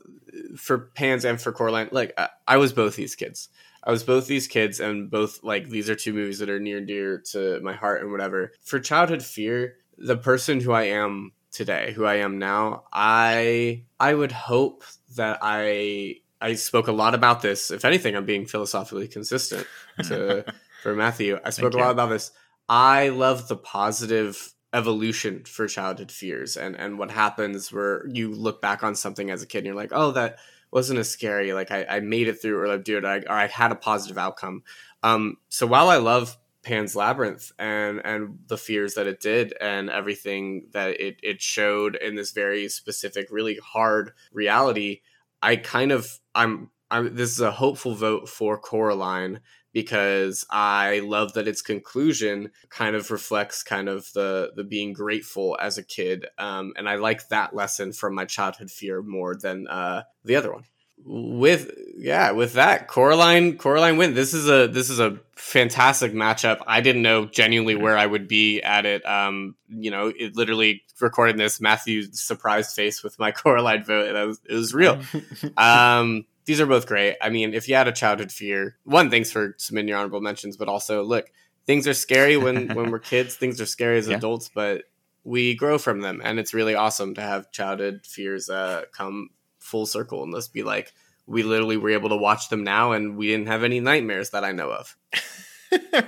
Speaker 2: for Pans and for Coraline. Like, I, I was both these kids. I was both these kids, and both like these are two movies that are near and dear to my heart and whatever. For childhood fear, the person who I am today, who I am now, I I would hope that I I spoke a lot about this. If anything, I'm being philosophically consistent to (laughs) for Matthew. I spoke
Speaker 3: Thank
Speaker 2: a lot
Speaker 3: you.
Speaker 2: about this. I love the positive evolution for childhood fears and and what happens where you look back on something as a kid and you're like, oh, that wasn't as scary. Like I, I made it through, or like, dude, I, or I had a positive outcome. Um, so while I love Pan's Labyrinth and and the fears that it did and everything that it it showed in this very specific, really hard reality, I kind of I'm I'm this is a hopeful vote for Coraline because I love that its conclusion kind of reflects kind of the the being grateful as a kid, um, and I like that lesson from my childhood fear more than uh, the other one. With yeah, with that Coraline Coraline win. This is a this is a fantastic matchup. I didn't know genuinely where I would be at it. Um, you know, it literally recording this Matthew's surprised face with my (laughs) Coraline vote. It was, it was real (laughs) um, these are both great. I mean, if you had a childhood fear, one, thanks for submitting your honorable mentions, but also, look, things are scary when (laughs) when we're kids. Things are scary as
Speaker 3: Yeah.
Speaker 2: adults, but we grow from them, and it's really awesome to have childhood fears uh, come full circle and let's be like, we literally were able to watch them now, and we didn't have any nightmares that I know of. (laughs)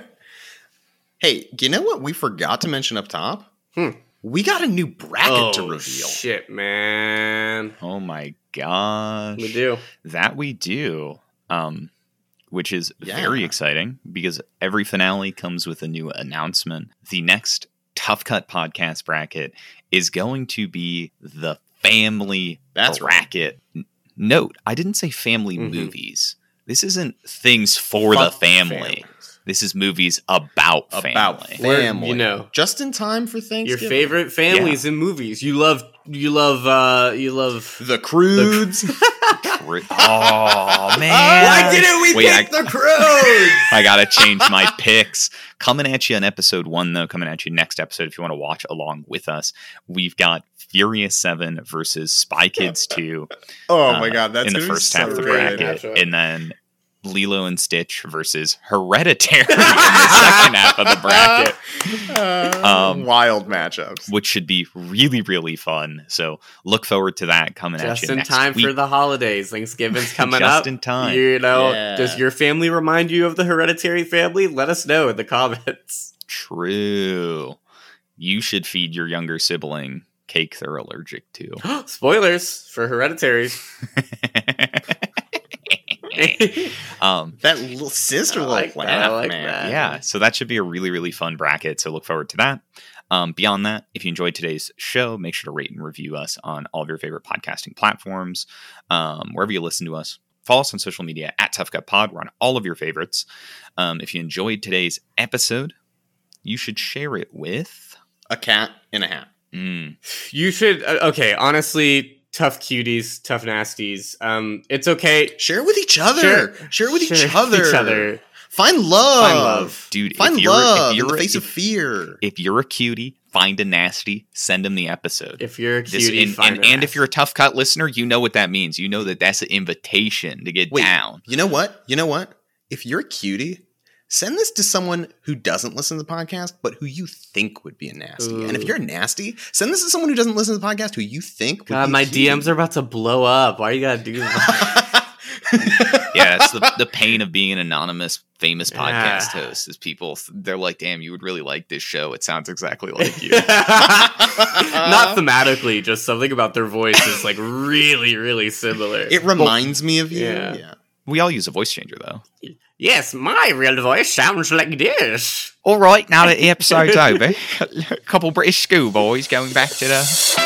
Speaker 1: hey, you know what we forgot to mention up top?
Speaker 2: Hmm.
Speaker 1: We got a new bracket to
Speaker 2: Oh,
Speaker 1: reveal.
Speaker 2: shit, man,
Speaker 3: Oh my gosh.
Speaker 2: we do.
Speaker 3: That we do. Um, which is
Speaker 1: Yeah.
Speaker 3: very exciting because every finale comes with a new announcement. The next Tough Cut podcast bracket is going to be the family
Speaker 1: That's right.
Speaker 3: bracket. N- Note, I didn't say family
Speaker 2: Mhm.
Speaker 3: movies. This isn't things for the
Speaker 1: Fuck
Speaker 3: family.
Speaker 1: Families.
Speaker 3: This is movies about family.
Speaker 1: About
Speaker 2: Where,
Speaker 1: family.
Speaker 2: you know,
Speaker 1: Just in time for Thanksgiving.
Speaker 2: your favorite families in movies. You love, you love, uh, you love.
Speaker 1: The Croods.
Speaker 3: Cru- (laughs) (laughs) oh man!
Speaker 2: Why didn't we
Speaker 3: Wait,
Speaker 2: pick the Crows? (laughs)
Speaker 3: I gotta change my picks. Coming at you on episode one, though. Coming at you next episode. If you want to watch along with us, we've got Furious Seven versus Spy Kids Two.
Speaker 1: oh
Speaker 3: uh,
Speaker 1: my god, that's
Speaker 3: in the
Speaker 1: gonna
Speaker 3: first
Speaker 1: so
Speaker 3: half of the
Speaker 2: great
Speaker 1: good.
Speaker 3: bracket,
Speaker 2: matchup.
Speaker 3: and then Lilo and Stitch versus Hereditary in the second half of the bracket,
Speaker 1: Uh,
Speaker 3: Um,
Speaker 1: wild matchups.
Speaker 3: which should be really really fun. So look forward to that coming at
Speaker 2: Just
Speaker 3: you
Speaker 2: in
Speaker 3: next
Speaker 2: time
Speaker 3: week.
Speaker 2: for the holidays. Thanksgiving's (laughs) coming
Speaker 3: Just
Speaker 2: up.
Speaker 3: Just in time.
Speaker 2: You know,
Speaker 1: Yeah.
Speaker 2: does your family remind you of the hereditary family? Let us know in the comments.
Speaker 3: True. You should feed your younger sibling cake they're allergic to. (gasps)
Speaker 2: Spoilers for hereditary. (laughs) (laughs)
Speaker 3: um,
Speaker 1: That little sister
Speaker 2: I
Speaker 1: little
Speaker 2: like that,
Speaker 1: laugh,
Speaker 2: I like
Speaker 1: man.
Speaker 2: that.
Speaker 3: yeah, so that should be a really, really fun bracket. So look forward to that. Um, beyond that, if you enjoyed today's show, make sure to rate and review us on all of your favorite podcasting platforms, um, wherever you listen to us. Follow us on social media at Tough Cut Pod. We're on all of your favorites. Um, if you enjoyed today's episode, you should share it with.
Speaker 1: A cat in a hat.
Speaker 3: Mm,
Speaker 2: You should. Uh, okay, honestly, tough cuties, tough nasties. Um, it's okay.
Speaker 1: Share it with each other.
Speaker 2: Share-
Speaker 1: Share, it with
Speaker 2: share
Speaker 1: each
Speaker 2: it
Speaker 1: other.
Speaker 2: with each other.
Speaker 1: Find love.
Speaker 2: Find love.
Speaker 3: dude,
Speaker 1: Find
Speaker 3: if you're,
Speaker 1: love
Speaker 3: if you're
Speaker 1: in the
Speaker 3: a-
Speaker 1: face
Speaker 3: if,
Speaker 1: of fear.
Speaker 3: if you're a cutie, find a nasty, send them the episode.
Speaker 2: If you're a
Speaker 3: This-
Speaker 2: cutie,
Speaker 3: and,
Speaker 2: find
Speaker 3: and,
Speaker 2: a
Speaker 3: and if you're a tough cut listener, you know what that means. You know that that's an invitation to get
Speaker 1: Wait.
Speaker 3: down.
Speaker 1: You know what? You know what? If you're a cutie, send this to someone who doesn't listen to the podcast, but who you think would be a nasty. And if you're nasty, send this to someone who doesn't listen to the podcast who you think would be.
Speaker 2: God,
Speaker 1: be
Speaker 2: my
Speaker 1: cute.
Speaker 2: DMs are about to blow up. Why are you gotta do that? (laughs)
Speaker 3: Yeah, it's the, the pain of being an anonymous, famous podcast
Speaker 2: Yeah.
Speaker 3: host. Is people they're like, "Damn, you would really like this show. It sounds exactly like you." (laughs)
Speaker 2: Not thematically, just something about their voice is like really, really similar.
Speaker 1: It reminds me of you.
Speaker 2: Yeah.
Speaker 1: yeah.
Speaker 3: we all use a voice changer though.
Speaker 2: Yes, my real voice sounds like this.
Speaker 3: All right, now that the episode's over, a (laughs) couple British schoolboys going back to the